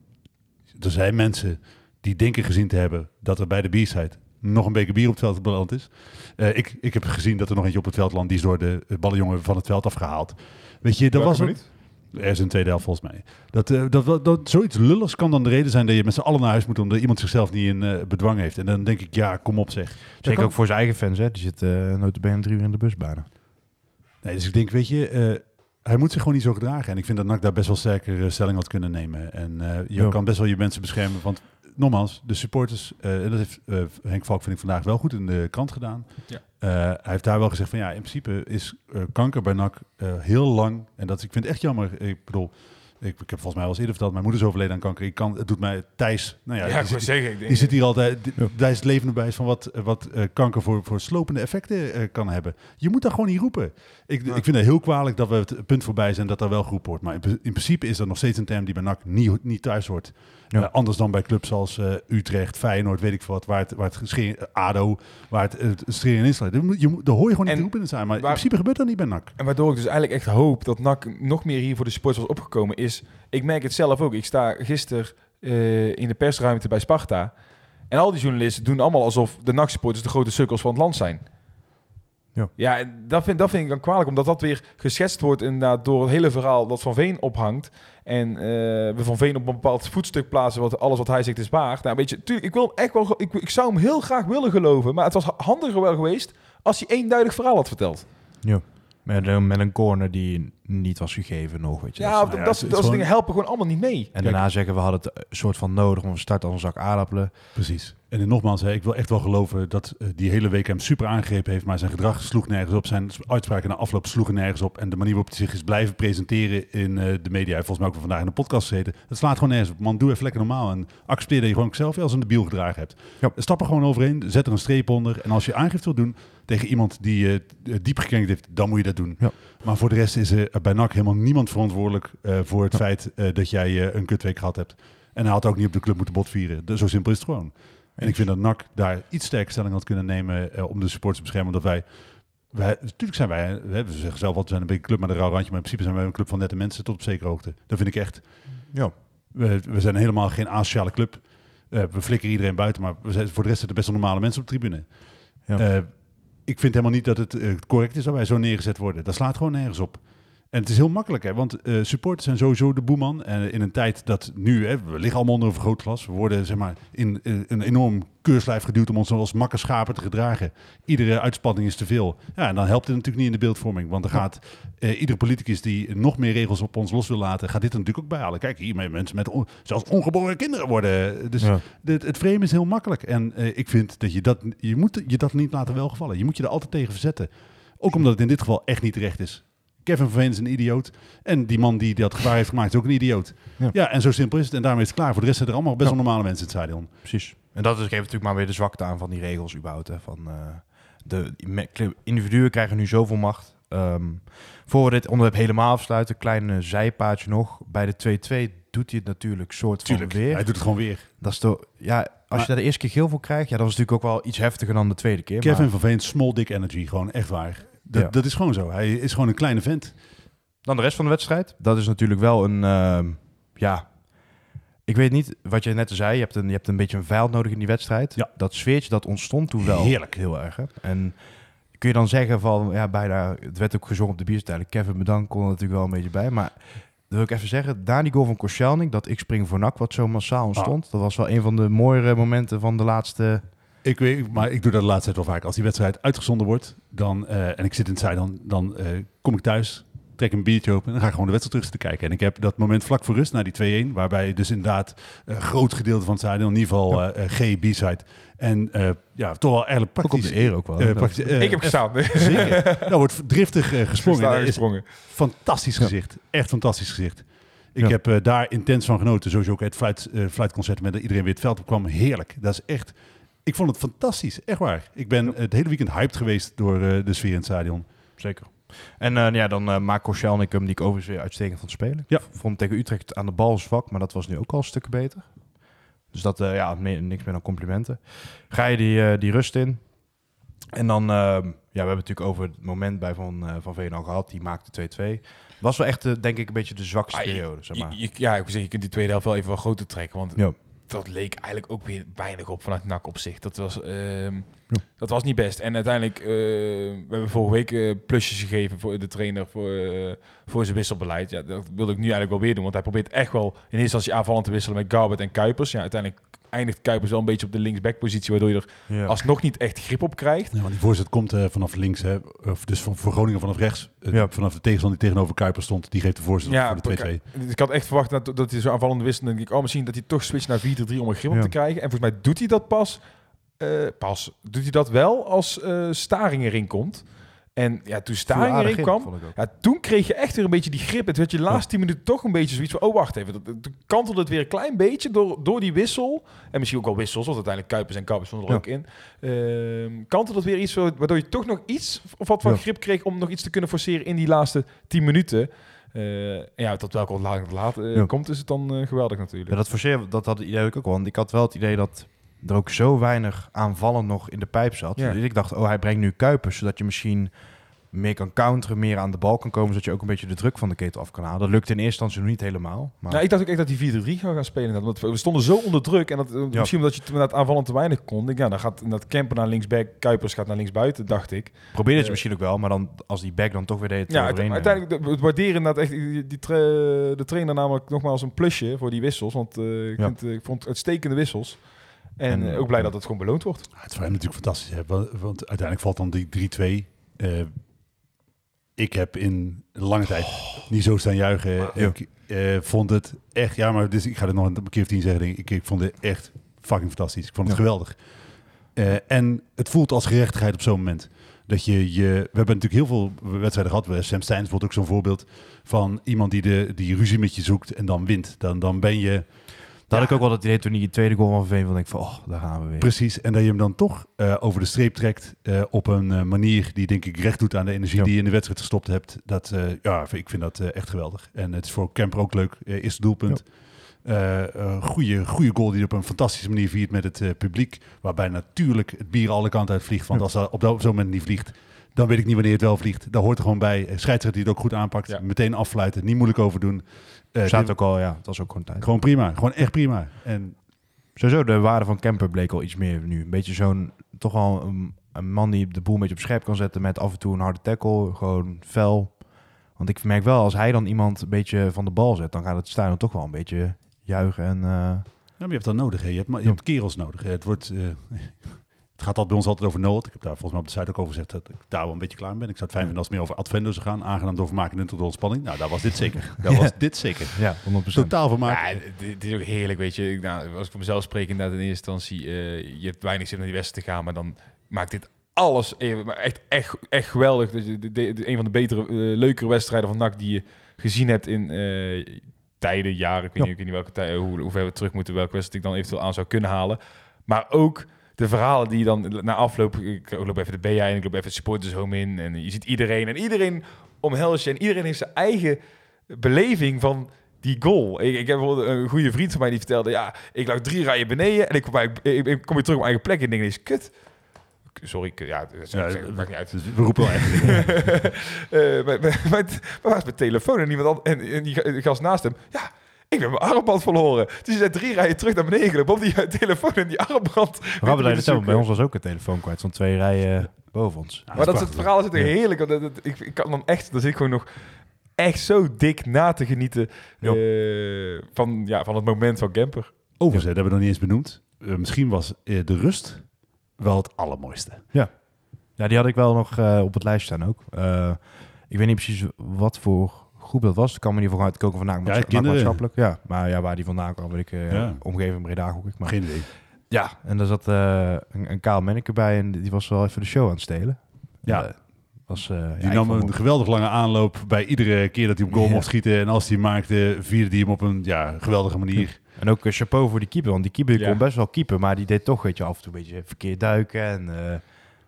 er zijn mensen die denken gezien te hebben dat er bij de biersite nog een beker bier op het veld beland is. Eh, ik, ik heb gezien dat er nog eentje op het veld landt. Die is door de eh, ballenjongen van het veld afgehaald. Weet je, dat was een, niet. er is een tweede helft volgens mij. Dat, eh, dat, dat, dat, zoiets lulligs kan dan de reden zijn dat je met z'n allen naar huis moet omdat iemand zichzelf niet in bedwang heeft. En dan denk ik, ja, kom op zeg. Zeker ook voor zijn eigen fans, hè. Die zitten uh, notabene drie uur in de bus bijna. Nee, dus ik denk, weet je, hij moet zich gewoon niet zo gedragen. En ik vind dat NAC daar best wel sterker stelling had kunnen nemen. En je kan best wel je mensen beschermen. Want nogmaals, de supporters, eh, en dat heeft eh, Henk Valk vind ik vandaag wel goed in de krant gedaan. Ja. Eh, hij heeft daar wel gezegd van ja, in principe is eh, kanker bij NAC eh, heel lang. En dat ik vind het echt jammer. Ik bedoel, ik, ik heb volgens mij al eens eerder verteld, mijn moeder is overleden aan kanker. Ik kan, het doet mij Thijs. Nou ja, Ja, die ik zit- zeggen. Ik denk, die zit hier altijd, die- daar is het levende bewijs van wat, wat eh, kanker voor, voor slopende effecten kan hebben. Je moet dat gewoon niet roepen. Ik, ik vind het heel kwalijk dat we het punt voorbij zijn dat daar wel geroepen wordt. Maar in, in principe is dat nog steeds een term die bij NAC niet, niet thuis hoort. Ja. Eh, anders dan bij clubs als eh, Utrecht, Feyenoord, weet ik veel wat, waar het, waar het scheer, eh, ADO, waar het, het scheren in slaat. Je daar hoor je gewoon niet En in het zijn. Maar waar- in principe gebeurt dat niet bij NAC. En waardoor ik dus eigenlijk echt hoop dat NAC nog meer hier voor de sports was opgekomen is... Ik merk het zelf ook. Ik sta gisteren in de persruimte bij Sparta. En al die journalisten doen allemaal alsof de NAC-supporters de grote sukkels van het land zijn. Ja. ja en dat, vind, dat vind ik dan kwalijk, omdat dat weer geschetst wordt inderdaad door het hele verhaal dat Van Veen ophangt. En eh, we Van Veen op een bepaald voetstuk plaatsen, wat alles wat hij zegt is waar. Nou, weet je, tuurlijk, ik, wil echt wel, ik, ik zou hem heel graag willen geloven, maar het was handiger wel geweest als hij eenduidig verhaal had verteld. Ja. Met, een- met een corner die niet was gegeven nog, weet je. Ja, Dat dat, ja, soort dingen helpen gewoon allemaal niet mee. En daarna zeggen we hadden het een soort van nodig om te starten als een zak aardappelen. Precies. En nogmaals, ik wil echt wel geloven dat eh, die hele week hem super aangegrepen heeft, maar zijn gedrag sloeg nergens op. Zijn uitspraken na afloop sloegen nergens op. En de manier waarop hij zich is blijven presenteren in eh, de media, hij volgens mij ook vandaag in de podcast gezeten, dat slaat gewoon nergens op. Man, doe even lekker normaal en accepteer dat je gewoon zelf eens een debiel gedragen hebt. Ja. Stap er gewoon overheen, zet er een streep onder. En als je aangifte wil doen tegen iemand die je diep gekrenkt heeft, dan moet je dat doen. Ja. Maar voor de rest is er bij NAC helemaal niemand verantwoordelijk eh, voor het feit eh, dat jij eh, een kutweek gehad hebt. En hij had ook niet op de club moeten botvieren. Dus zo simpel is het gewoon. En ik vind dat NAC daar iets sterker stelling had kunnen nemen eh, om de supporters te beschermen. Omdat wij, wij, natuurlijk zijn wij, we zeggen zelf altijd, we zijn een beetje club met een rauw randje. Maar in principe zijn wij een club van nette mensen tot op zekere hoogte. Dat vind ik echt. Ja. We, we zijn helemaal geen asociale club. Eh, we flikkeren iedereen buiten, maar we zijn, voor de rest zitten best wel normale mensen op de tribune. Ja. Eh, ik vind helemaal niet dat het correct is dat wij zo neergezet worden. Dat slaat gewoon nergens op. En het is heel makkelijk, hè, want eh, supporters zijn sowieso de boeman. En in een tijd dat nu, hè, we liggen allemaal onder een vergrootglas. We worden zeg maar, in eh, een enorm keurslijf geduwd om ons als makke schapen te gedragen. Iedere uitspanning is te veel. Ja, en dan helpt het natuurlijk niet in de beeldvorming. Want dan gaat eh, iedere politicus die nog meer regels op ons los wil laten, gaat dit er natuurlijk ook bij halen. Kijk, hiermee mensen met on- zelfs ongeboren kinderen worden. Dus Ja. het, het frame is heel makkelijk. En eh, ik vind dat je dat, je moet je dat niet laten welgevallen. Je moet je er altijd tegen verzetten. Ook omdat het in dit geval echt niet terecht is. Kevin Van Veen is een idioot. En die man die dat gevaar heeft gemaakt is ook een idioot. Ja. Ja, en zo simpel is het. En daarmee is het klaar. Voor de rest zijn er allemaal best wel normale mensen in het stadion. Precies. En dat is, geeft natuurlijk maar weer de zwakte aan van die regels überhaupt. Hè. Van, eh, de individuen krijgen nu zoveel macht. Ehm, voor we dit onderwerp helemaal afsluiten, klein zijpaadje nog. Bij de 2-2 doet hij het natuurlijk soort Tuurlijk, van weer. hij doet het gewoon weer. Dat is toch, ja, als Maar- je daar de eerste keer geel voor krijgt, ja, dat was natuurlijk ook wel iets heftiger dan de tweede keer. Kevin maar Van Veen, small dick energy. Gewoon echt waar. Dat, Ja. dat is gewoon zo. Hij is gewoon een kleine vent. dan de rest van de wedstrijd. Dat is natuurlijk wel een, ehm, ja, ik weet niet wat je net zei. Je hebt een, je hebt een beetje een vijand nodig in die wedstrijd. Ja. Dat sfeertje dat ontstond toen wel Heerlijk. heel erg. Hè? En kun je dan zeggen van, ja, bijna, het werd ook gezongen op de bierstijlen. Kevin bedankt kon er natuurlijk wel een beetje bij. Maar dat wil ik even zeggen, daar die goal van Koscielnik, dat ik spring voor nak, wat zo massaal ontstond. Dat was wel een van de mooiere momenten van de laatste... Ik weet, maar ik doe dat de laatste tijd wel vaak. Als die wedstrijd uitgezonden wordt, dan, eh, en ik zit in het stadion, dan eh, kom ik thuis, trek een biertje open en dan ga ik gewoon de wedstrijd terug zitten kijken. En ik heb dat moment vlak voor rust, na die 2-1, waarbij dus inderdaad een groot gedeelte van het stadion, in ieder geval eh, eh, G, B-side, en eh, ja, toch wel eigenlijk Ook op praktisch... de eer ook wel. eh, praktisch eh, ik heb gestaan. Zeker. Daar wordt driftig eh, gesprongen. Fantastisch Ja. gezicht. Echt fantastisch gezicht. Ik Ja. heb eh, daar intens van genoten. Sowieso ook het fluit, eh, fluitconcert met dat iedereen weer het veld op kwam. Heerlijk. Dat is echt... Ik vond het fantastisch. Echt waar. Ik ben het hele weekend hyped geweest door eh, de sfeer in het stadion. Zeker. En eh, ja, dan uh, maakt Koscielnik hem, die ik overigens weer uitstekend van spelen. Ja. Vond tegen Utrecht aan de bal zwak, maar dat was nu ook al een stuk beter. Dus dat, eh, ja, meer- niks meer dan complimenten. Ga je die, eh, die rust in. En dan, eh, ja, we hebben het natuurlijk over het moment bij Van, eh van Veen al gehad. Die maakte 2-2. Was wel echt, eh, denk ik, een beetje de zwakste Ah, je- periode, zeg maar. Je- je- ja, ik wil zeggen, je kunt die tweede helft wel even wat groter trekken. Want Ja. Dat leek eigenlijk ook weer weinig op vanuit NAC op zich. Dat was, ehm, Ja. dat was niet best. En uiteindelijk, eh, we hebben vorige week eh, plusjes gegeven voor de trainer voor, eh, voor zijn wisselbeleid. Ja, dat wil ik nu eigenlijk wel weer doen. Want hij probeert echt wel in eerste instantie aanvallend te wisselen met Garbert en Kuipers. Ja, uiteindelijk eindigt Kuipers wel een beetje op de linksback-positie, waardoor je er Ja. alsnog niet echt grip op krijgt. Ja, want die voorzet komt eh, vanaf links. Hè. Of dus van, voor Groningen vanaf rechts. Eh, Ja. Vanaf de tegenstander die tegenover Kuiper stond. Die geeft de voorzet Ja, voor de 2-2. Ik had echt verwacht dat, dat hij zo aanvallend wist. Denk ik, oh, misschien dat hij toch switcht naar 4-3 om een grip Ja. op te krijgen. En volgens mij doet hij dat pas. eh, pas. Doet hij dat wel als eh Staring erin komt. En ja, toen Staring erin in, kwam, ik ja, toen kreeg je echt weer een beetje die grip. Het werd je laatste 10 minuten toch een beetje zoiets van... oh, wacht even. Dat, toen kantelde het weer een klein beetje door, door die wissel. En misschien ook wel wissels, want uiteindelijk Kuipers en Kappers stonden er Ja. ook in. Ehm kantelde het weer iets waardoor je toch nog iets... of wat van Ja. grip kreeg om nog iets te kunnen forceren in die laatste 10 minuten. En ja, tot welke later laat eh, komt, is het dan eh, geweldig natuurlijk. Ja, dat forceer, dat had het idee ook wel. Want ik had wel het idee dat er ook zo weinig aanvallen nog in de pijp zat. Ja. Dus ik dacht, oh, hij brengt nu Kuipers, zodat je misschien meer kan counteren, meer aan de bal kan komen, zodat je ook een beetje de druk van de ketel af kan halen. Dat lukt in eerste instantie nog niet helemaal. Maar Nou, ik dacht ook echt dat die 4-3 zou gaan spelen. Want we stonden zo onder druk. En dat, eh, misschien omdat je het aanvallend te weinig kon. Ik, ja, dan gaat dat Kemper naar linksback, Kuipers gaat naar linksbuiten, dacht ik. probeerde het eh, misschien ook wel, maar dan als die back dan toch weer deed. Ja, eh, uiteindelijk de- het waarderen inderdaad echt die, tra- de trainer namelijk nogmaals een plusje voor die wissels. Want ik, Ja. vind, ik vond uitstekende wissels. En, En, eh, ook blij dat het gewoon beloond wordt. Ja, het is voor hem natuurlijk fantastisch. Hè? Want, want uiteindelijk valt dan die 3-2. Eh, ik heb in lange tijd niet zo staan juichen. Ik eh, vond het echt... Ja, maar dus, ik ga het nog een keer of tien zeggen. Ik, ik vond het echt fucking fantastisch. Ik vond het Ja. geweldig. Eh, en het voelt als gerechtigheid op zo'n moment. Dat je, je... We hebben natuurlijk heel veel wedstrijden gehad. Sam Steins wordt ook zo'n voorbeeld van iemand die, de, die ruzie met je zoekt en dan wint. Dan, dan ben je... Dat had ik ook wel dat idee toen hij die tweede goal van Veen van denk ik van, oh, daar gaan we weer. Precies, en dat je hem dan toch eh, over de streep trekt eh, op een eh, manier die denk ik recht doet aan de energie die je in de wedstrijd gestopt hebt. Dat, ja, ik vind dat echt geweldig. En het is voor Kemper ook leuk. Eerste doelpunt. Een goede, goede goal die op een fantastische manier viert met het publiek. Waarbij natuurlijk het bier alle kanten uit vliegt. Want Ja. als dat op zo'n moment niet vliegt, dan weet ik niet wanneer het wel vliegt. Daar hoort er gewoon bij. Scheidsrechter die het ook goed aanpakt. Ja. Meteen afsluiten, niet moeilijk over doen. Eh, staat ook al, ja, dat was ook gewoon tijd. Gewoon prima, gewoon echt prima. En Sowieso, de waarde van Kemper bleek al iets meer nu. Een beetje zo'n, toch wel een, een man die de boel een beetje op scherp kan zetten met af en toe een harde tackle, gewoon fel. Want ik merk wel, als hij dan iemand een beetje van de bal zet, dan gaat het stadion toch wel een beetje juichen. En, eh, Ja, maar je hebt dat nodig. Hè. Je, hebt, je hebt kerels nodig. Hè. Het, wordt, eh, het gaat al bij ons altijd over Noord. Ik heb daar volgens mij op de site ook over gezegd dat ik daar wel een beetje klaar mee ben. Ik zou het fijn vinden als het meer over Advendo zou gaan. Aangenaam door vermaken en door ontspanning. Nou, daar was dit zeker. Daar was dit zeker. ja, 100%. Totaal vermaak. Ja, dit, dit is ook heerlijk, weet je. Ik, nou, als ik voor mezelf spreek, inderdaad in eerste instantie, eh, je hebt weinig zin om naar die wedstrijd te gaan, maar dan maakt dit alles even, maar echt, echt, echt geweldig. De, de- de- een van de betere, eh, leukere wedstrijden van NAC die je gezien hebt in eh, tijden, jaren. Ik weet, niet, ik weet niet welke tijden, hoe, hoe ver we terug moeten, welke wedstrijd ik dan eventueel aan zou kunnen halen. Maar ook de verhalen die je dan na afloop, ik loop even de BA in, ik loop even het supporters home in en je ziet iedereen en iedereen omhelst je en iedereen heeft zijn eigen beleving van die goal. Ik, ik heb bijvoorbeeld een goede vriend van mij die vertelde, ja, ik lag drie rijen beneden en ik kom, bij, ik, ik kom weer terug op mijn eigen plek en denk, dit is kut. Sorry, ja, dat Ja, maakt niet uit. Dus we roepen wel echt. Eh, maar, maar, maar, maar waar is mijn telefoon en iemand anders, en, en die gast naast hem, ja, ik ben mijn armband verloren. Dus hij zei drie rijen terug naar beneden gelopen op die eh, telefoon en die armband. Het zoeken. Bij ons was ook een telefoon kwijt. Zo'n twee rijen boven ons. Ja, maar dat is het verhaal zit er Ja. heerlijk. Want dat, dat- ik, ik kan dan echt, dan zit ik gewoon nog echt zo dik na te genieten Ja. eh, van, ja, van het moment van Gemper. Overigens, hè, dat hebben we nog niet eens benoemd. Eh, misschien was eh, de rust wel het allermooiste. Ja, die had ik wel nog eh, op het lijstje staan ook. Eh, ik weet niet precies wat voor groep dat was. Ik kan me niet voor uit koken van Ja, maatschappelijk. Ja, maar ja, waar die vandaan kwam, weet ik. eh Ja. Omgeving Breda gok ik. Maar Geen idee. ja, en daar zat eh, een, een kaal manneke bij en die was wel even de show aan het stelen. Ja. Eh, was, eh, ja, Die nam een geweldig lange aanloop bij iedere keer dat hij op goal Ja. mocht schieten. En als hij maakte, vierde hij hem op een ja, geweldige manier. En ook een chapeau voor die keeper, want die keeper die Ja. kon best wel keeper, maar die deed toch weet je, af en toe een beetje verkeerd duiken. En eh,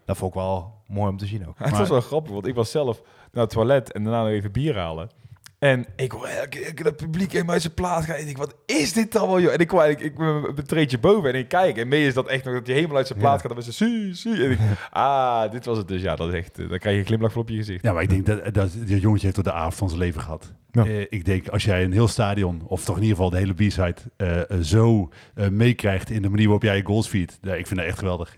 dat vond ik wel mooi om te zien ook. het was wel grappig, want ik was zelf naar het toilet en daarna nog even bier halen. En ik hoor elke keer dat publiek in mij zijn plaats gaan. En ik denk, wat is dit allemaal, joh? En ik kwam eigenlijk, ik ben een treedje boven en ik kijk. En mee is dat echt nog dat hij helemaal uit zijn plaats Ja. gaat. En we zeggen, zie, zie. En ik, ah, dit was het dus. Ja, dat is echt, eh, dan krijg je een glimlach voor op je gezicht. Ja, maar ik denk dat, dat dit jongetje heeft tot de avond van zijn leven gehad. Ja. Eh, ik denk, als jij een heel stadion, of toch in ieder geval de hele B-side, eh, eh, zo eh, meekrijgt in de manier waarop jij je goals viert. Ja, ik vind dat echt geweldig.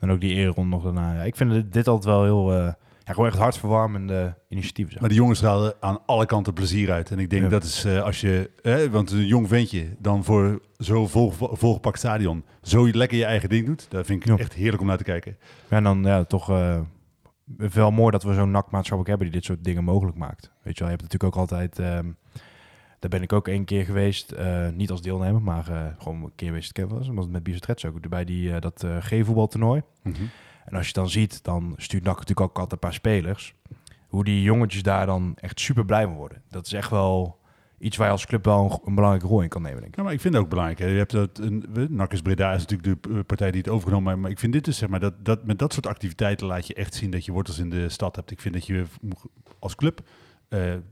En ook die eerronde nog daarna. Ja, ik vind dit, dit altijd wel heel, eh, ja, gewoon echt hartverwarmende initiatieven. Zeg. Maar de jongens halen aan alle kanten plezier uit. En ik denk Ja. dat is eh, als je, eh, want een jong ventje dan voor zo'n vol, volgepakt stadion zo lekker je eigen ding doet. Dat vind ik Ja. echt heerlijk om naar te kijken. En dan ja, toch eh, wel mooi dat we zo'n nakmaatschappelijk hebben die dit soort dingen mogelijk maakt. Weet je wel, je hebt natuurlijk ook altijd... ehm, daar ben ik ook één keer geweest, eh, niet als deelnemer, maar gewoon een keer geweest kennen was. Was met Bizotrets ook bij die, dat G-voetbaltoernooi. En als je dan ziet, dan stuurt NAC natuurlijk ook altijd een paar spelers. Hoe die jongetjes daar dan echt super blij van worden. Dat is echt wel iets waar je als club wel een, belangrijke rol in kan nemen, denk ik. Ja, maar ik vind het ook belangrijk. Hè. Je hebt dat, een, Nakkers Breda is natuurlijk de eh, partij die het overgenomen heeft. Maar ik vind dit dus, zeg maar, dat, dat met dat soort activiteiten laat je echt zien dat je wortels in de stad hebt. Ik vind dat je als club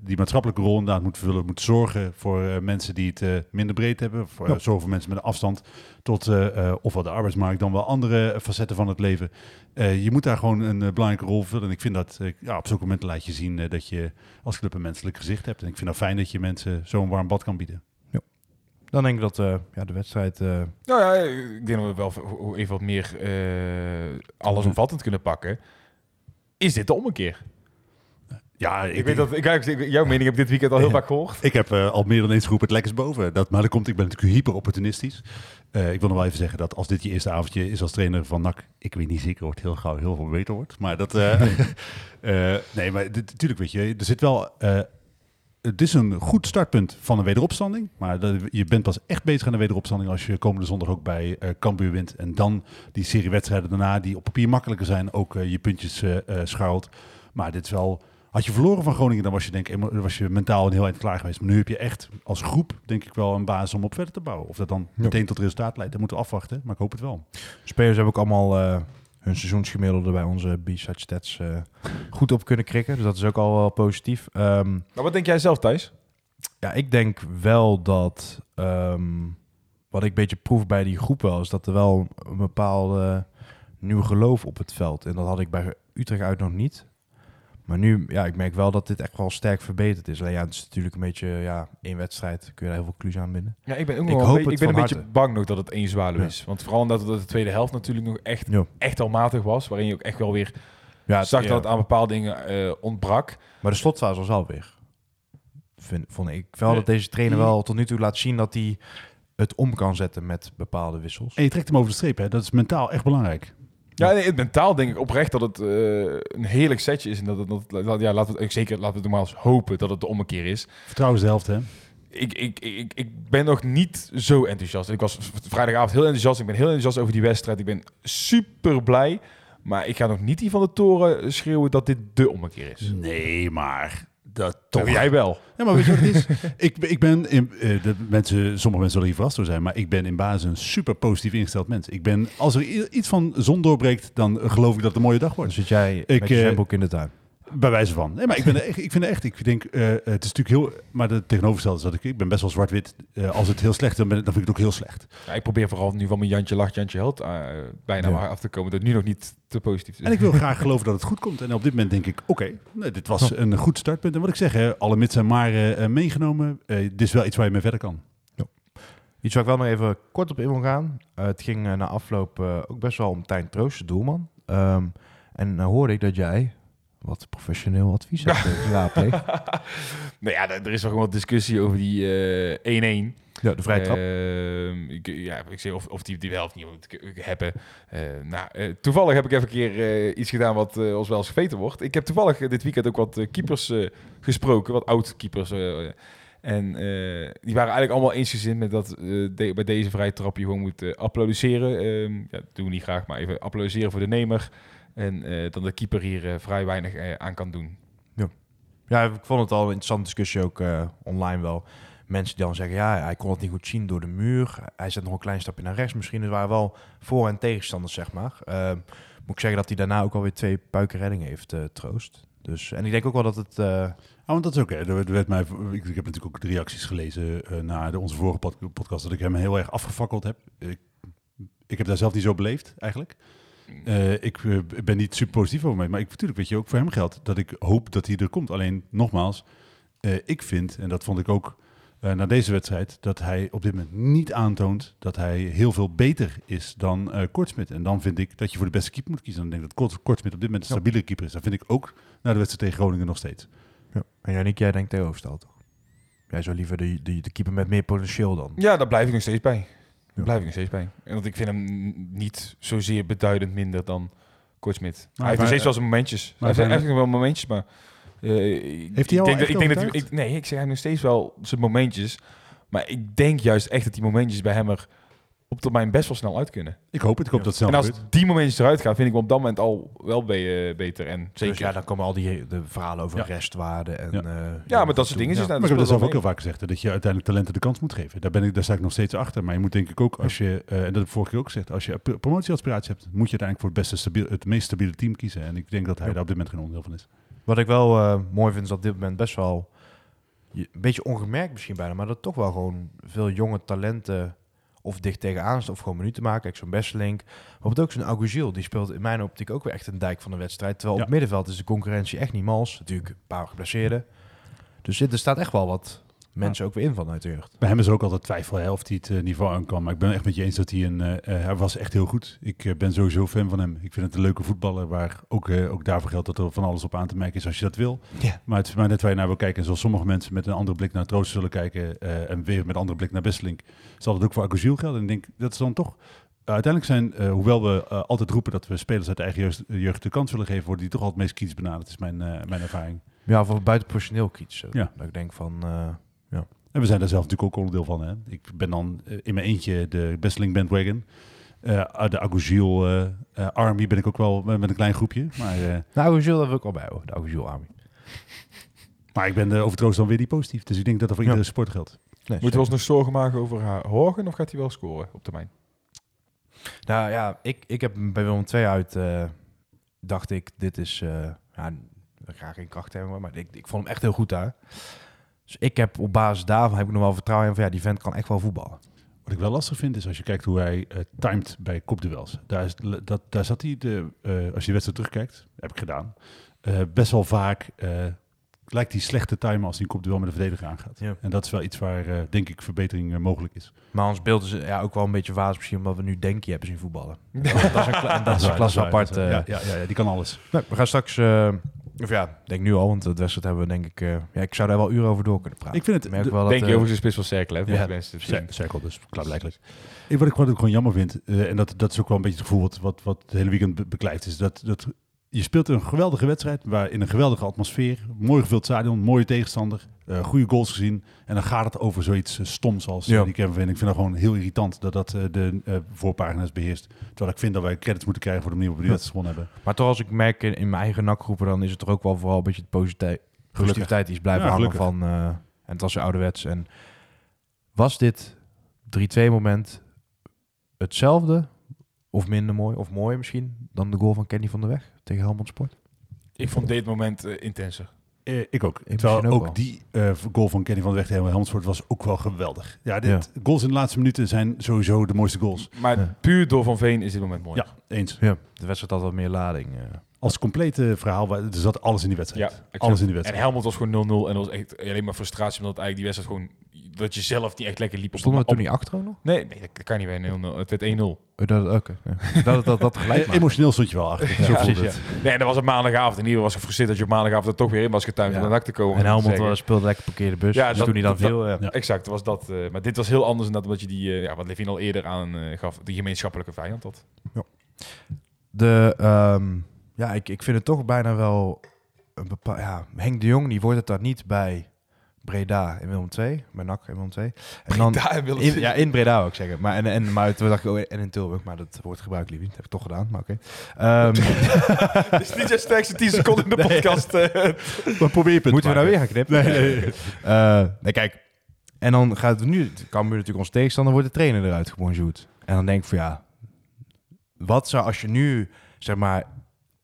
die maatschappelijke rol inderdaad moet vullen. Moet zorgen voor eh, mensen die het eh, minder breed hebben. Voor, eh, Ja. zorgen voor mensen met een afstand tot eh, eh, ofwel de arbeidsmarkt dan wel andere facetten van het leven. Eh, je moet daar gewoon een eh, belangrijke rol vullen. En ik vind dat eh, ja, op zulke momenten laat je zien eh, dat je als club een menselijk gezicht hebt. En ik vind het fijn dat je mensen zo'n warm bad kan bieden. Dan denk ik dat eh, ja, de wedstrijd... eh, Nou ja, ik denk dat we wel even wat meer eh allesomvattend kunnen pakken. Is dit de ommekeer? Ja, Ik, weet dat, ik, ik- jouw mening heb dit weekend al heel Ja. vaak gehoord. Ik heb eh, al meer dan eens geroepen, het lekkers boven. Dat, maar dat komt, ik ben natuurlijk hyper opportunistisch. Eh, ik wil nog wel even zeggen dat als dit je eerste avondje is als trainer van NAC, ik weet niet zeker of het heel gauw heel veel beter wordt. Maar dat, eh, nee, maar natuurlijk weet je, er zit wel, het is een goed startpunt van een wederopstanding. Maar je bent pas echt bezig aan de wederopstanding als je komende zondag ook bij eh Cambuur wint. En dan die serie wedstrijden daarna, die op papier makkelijker zijn, ook je puntjes eh, schuilt. Maar dit is wel... Had je verloren van Groningen, dan was je, denk was je mentaal een heel eind klaar geweest. Maar nu heb je echt als groep, denk ik wel, een basis om op verder te bouwen. Of dat dan Ja. meteen tot resultaat leidt, dat moeten we afwachten. Maar ik hoop het wel. spelers hebben ook allemaal eh, hun seizoensgemiddelde bij onze B-side stats eh, goed op kunnen krikken. Dus dat is ook al wel positief. Ehm, Maar wat denk jij zelf, Thijs? Ja, ik denk wel dat ehm, wat ik een beetje proef bij die groep wel is dat er wel een bepaalde nieuw geloof op het veld. En dat had ik bij Utrecht uit nog niet. Maar nu, ja, ik merk wel dat dit echt wel sterk verbeterd is. Alleen ja, het is natuurlijk een beetje, ja, één wedstrijd kun je daar heel veel clues aan binden. Ja, ik ben ook Ik nog wel hoop een, beetje- het ik ben een beetje bang nog dat het één zwaluw Ja. is. Want vooral omdat het de tweede helft natuurlijk nog echt, Ja. echt al matig was. Waarin je ook echt wel weer Ja, zag ja. dat het aan bepaalde dingen eh, ontbrak. Maar de slotfase was wel weer. Vind, vond ik wel dat deze trainer wel tot nu toe laat zien dat hij het om kan zetten met bepaalde wissels. En je trekt hem over de streep, hè? dat is mentaal echt belangrijk. Ja, nee, het mentaal denk ik oprecht dat het eh, een heerlijk setje is. En dat, het- dat, dat- ja, laten we zeker laten we het eens hopen dat het de ommekeer is. Vertrouwen is de helft, hè? Ik, ik, ik, ik ben nog niet zo enthousiast. Ik was vrijdagavond heel enthousiast. Ik ben heel enthousiast over die wedstrijd. Ik ben super blij. Maar ik ga nog niet die van de toren schreeuwen dat dit de ommekeer is. Nee, maar dat Toch jij wel. Ja, maar weet je wat het is? ik, ik ben, in, eh, de mensen, sommige mensen zullen hier verrast door zijn, maar ik ben in basis een super positief ingesteld mens. Ik ben, als er iets van zon doorbreekt, dan geloof ik dat het een mooie dag Dan wordt. zit jij Ik, met je eh, zwembroek in de tuin. Bij wijze van. Nee, maar ik, ben er echt, ik vind het echt, ik denk, eh, het is natuurlijk heel, maar de tegenovergestelde is dat ik, ik ben best wel zwart-wit. Eh, als het heel slecht is, dan, ben, ik- dan vind ik het ook heel slecht. Ja, ik probeer vooral nu van mijn Jantje lacht, Jantje held eh, bijna Ja. maar af te komen. Dat nu nog niet te positief is. En ik wil graag geloven dat het goed komt. En op dit moment denk ik, oké, nee, dit was een goed startpunt. En wat ik zeg, hè, alle mits en maar eh, meegenomen. Eh, dit is wel iets waar je mee verder kan. Iets waar ik wel nog even kort op in wil gaan. Het ging na afloop ook best wel om Tijn Troost, de doelman. Ehm, en dan hoorde ik dat jij wat professioneel advies hebt eh, geraadpleegd. nou ja, er is wel gewoon wat discussie over die eh 1-1. Ja, de vrije trap. Ehm, ik, ja, ik zeg of, of die, die wel of niet moet hebben. Eh, nou, eh, toevallig heb ik even een keer eh, iets gedaan wat eh, ons wel eens geweten wordt. Ik heb toevallig eh, dit weekend ook wat eh, keepers eh, gesproken, wat oud-keepers. eh, en eh, die waren eigenlijk allemaal eensgezind met dat eh, de- bij deze vrije trap je gewoon moet eh, applaudisseren. Ehm, ja, dat doen we niet graag, maar even applaudisseren voor de nemer. En eh, dan de keeper hier eh, vrij weinig eh, aan kan doen. Ja, ik vond het al een interessante discussie ook eh, online wel. Mensen die dan zeggen, ja, hij kon het niet goed zien door de muur. Hij zet nog een klein stapje naar rechts. Misschien er waren wel voor- en tegenstanders, zeg maar. Ehm, moet ik zeggen dat hij daarna ook alweer twee puikenreddingen heeft, eh, Troost. Dus, en ik denk ook wel dat het... eh, Ah, want dat is. Er werd- er mij, ik, ik heb natuurlijk ook de reacties gelezen eh na de, onze vorige pod- podcast, dat ik hem heel erg afgefakkeld heb. Ik, ik heb daar zelf niet zo beleefd, eigenlijk. Eh, ik eh, ben niet super positief over mij, maar ik, natuurlijk weet je ook voor hem geldt dat ik hoop dat hij er komt. Alleen nogmaals, eh, ik vind, en dat vond ik ook eh, na deze wedstrijd, dat hij op dit moment niet aantoont dat hij heel veel beter is dan eh Kortsmit. En dan vind ik dat je voor de beste keeper moet kiezen. Dan denk ik dat Kort, Kortsmit op dit moment een stabiele keeper is. Dat vind ik ook na de wedstrijd tegen Groningen nog steeds. ja. En Janik, jij denkt tegenoverstel, toch? Jij zou liever de, de, de keeper met meer potentieel dan. Ja, daar blijf ik nog steeds bij. Daar blijf ik nog steeds bij. En want ik vind hem niet zozeer beduidend minder dan Kortsmit. hij heeft nog steeds wel zijn momentjes. Hij heeft nog wel momentjes, maar... eh, ik- Heeft hij ik al denk dat, ik denk dat ik, Nee, ik zeg hij nog steeds wel zijn momentjes. Maar ik denk juist echt dat die momentjes bij hem er op termijn best wel snel uit kunnen. Ik hoop het. Ik hoop dat het snel en als gebeurt. die momentjes eruit gaan, vind ik hem op dat moment al wel be- beter. En zeker. Dus ja, dan komen al die de verhalen over Ja. restwaarde. En, Ja. eh, ja, maar dat soort dingen. Ja. is nou, Maar ik heb dat zelf ook heel vaak gezegd, hè, dat je uiteindelijk talenten de kans moet geven. Daar, ben ik, daar sta ik nog steeds achter. Maar je moet denk ik ook, als je, eh, en dat heb ik vorige keer ook gezegd, als je pro- promotieaspiratie hebt, moet je uiteindelijk voor het, beste stabiel, het meest stabiele team kiezen. En ik denk dat hij Ja. daar op dit moment geen onderdeel van is. Wat ik wel eh, mooi vind is dat op dit moment best wel je- een beetje ongemerkt misschien bijna, maar dat toch wel gewoon veel jonge talenten of dicht tegenaan of gewoon minuten maken. Kijk, zo'n Besselink. Bijvoorbeeld ook zo'n Agogiel, die speelt in mijn optiek ook weer echt een dijk van de wedstrijd. Terwijl Ja. op het middenveld is de concurrentie echt niet mals. Natuurlijk een paar geblesseerden. Dus er staat echt wel wat mensen ook weer in vanuit de jeugd. Bij hem is ook altijd twijfel hè, of hij het eh, niveau aan kan. Maar ik ben echt met je eens dat hij een... eh, eh, hij was echt heel goed. Ik eh, ben sowieso fan van hem. Ik vind het een leuke voetballer. Waar ook, ook daarvoor geldt dat er van alles op aan te merken is als je dat wil. Maar het is maar net waar je naar wil kijken. En zoals sommige mensen met een andere blik naar Troost zullen kijken. en weer met een andere blik naar Besselink. Zal het ook voor Agogiel gelden. En ik denk, dat is dan toch... uiteindelijk zijn, hoewel we altijd roepen dat we spelers uit de eigen jeugd, jeugd de kans willen geven, worden die toch altijd meest kritisch benaderd. Dat is mijn, mijn ervaring. Ja, voor buitenprofessioneel kiezen. Ja. Dat ik denk van, En we zijn daar zelf natuurlijk ook onderdeel van. Hè? Ik ben dan eh, in mijn eentje de Besseling bandwagon. Eh de Agogiel eh, Army ben ik ook wel met een klein groepje. Maar, eh, nou, Agogiel hebben we ook al bij hoor, de Agogiel Army. maar ik ben eh, over Troost dan weer die positief. Dus ik denk dat dat voor Ja. iedere sport geldt. Nee, Moeten we ons nog zorgen maken over haar Horgen of gaat hij wel scoren op termijn? Nou ja, ik, ik heb bij Willem 2 uit, eh, dacht ik, dit is, eh ja, ik ga geen kracht hebben, maar ik, ik vond hem echt heel goed daar. Dus ik heb op basis daarvan heb ik nog wel vertrouwen in van ja, die vent kan echt wel voetballen. Wat ik wel lastig vind is als je kijkt hoe hij eh timed bij kopduels. Daar, is, dat, daar zat hij, de, eh, als je de wedstrijd terugkijkt, heb ik gedaan, eh, best wel vaak eh, lijkt hij slecht te timen als hij een kopduel met de verdediger aangaat. Ja. En dat is wel iets waar, eh, denk ik, verbetering mogelijk is. Maar ons beeld is ja, ook wel een beetje waas misschien omdat we nu Denkie hebben zien voetballen. dat is een, dat is een waar, klas waar, apart. ja, ja, ja, ja, die kan alles. Nou, we gaan straks, eh, of ja, ik denk nu al, want het wedstrijd hebben we denk ik, eh, ja, ik zou daar wel uren over door kunnen praten. Ik vind het, merk de- wel dat, Denk je eh, over zijn spits van cirkel, hè? ja, de mensen Cirkel, dus klaarblijkelijk. Ik, wat ik wat ik gewoon jammer vind, eh, en dat, dat is ook wel een beetje het gevoel wat, wat, wat het hele weekend be- beklijft, is dat, dat je speelt een geweldige wedstrijd, waar in een geweldige atmosfeer, mooi gevuld stadion, mooie tegenstander, eh, goede goals gezien, en dan gaat het over zoiets eh, stoms als eh, Ja. die Kevin. Ik vind dat gewoon heel irritant dat dat eh, de eh, voorpagina's beheerst. Terwijl ik vind dat wij credits moeten krijgen voor de manier waarop we die wedstrijd gewonnen hebben. Maar toch als ik merk in, in mijn eigen nakgroepen, dan is het toch ook wel vooral een beetje positi- positiviteit die is blijven Ja, hangen van, eh, en het was ouderwets. En was dit 3-2 moment hetzelfde of minder mooi, of mooier misschien, dan de goal van Kenny van der Weg tegen Helmond Sport? Ik vond dit moment eh, intenser. Eh, ik ook. Ik Terwijl ook die eh, goal van Kenny van de Weg tegen Helmond was ook wel geweldig. Ja, dit, goals in de laatste minuten zijn sowieso de mooiste goals. Maar Ja. puur door Van Veen is dit moment mooi. Ja, eens. Ja. De wedstrijd had wat meer lading. eh. Als complete verhaal, waar- er zat alles in die wedstrijd. Ja, exact. alles in die En wedstrijd. Helmot was gewoon 0-0 en dat was echt alleen maar frustratie omdat eigenlijk die wedstrijd gewoon dat je zelf niet echt lekker liep. op- Stonden we op- toen niet achter ook nog? Nee, nee, dat kan niet bij 0-0. Het werd 1-0. Oh, dat, oké, ja. dat, dat, dat gelijk Eh, maakt. emotioneel stond je wel achter. Zo voelde precies, ja. Nee, en dat was een maandagavond. En hier was ik gefrustreerd dat je op maandagavond er toch weer in was getuind Ja. om naar NAC te komen. En Helmond wel speelde lekker parkeerde bus. Ja, dus dat- toen hij dan ja. Ja. Exact, was dat. eh, maar dit was heel anders dan dat omdat je die, eh, ja, wat Levin al eerder aan eh, gaf, die gemeenschappelijke vijand had. De, ehm, ja, ik, ik vind het toch bijna wel een bepaal. Ja, Henk de Jong die wordt het daar niet bij Breda in Willem 2, bij NAC in Willem 2. En dan in, ja, in Breda ook zeggen. Maar en, en maar toen dacht ik oh, en in Tilburg, maar dat wordt gebruikt liever. Dat heb ik toch gedaan, maar oké. Ehm, Het is niet jouw sterkste 10 seconden in de podcast. eh. Maar probeer je punt moeten we nou weer gaan knippen? Nee, nee, nee. Eh, nee, kijk. En dan gaat het nu, Cambuur natuurlijk ons tegenstander, wordt de trainer eruit gebonjourd. En dan denk ik van ja, wat zou als je nu zeg maar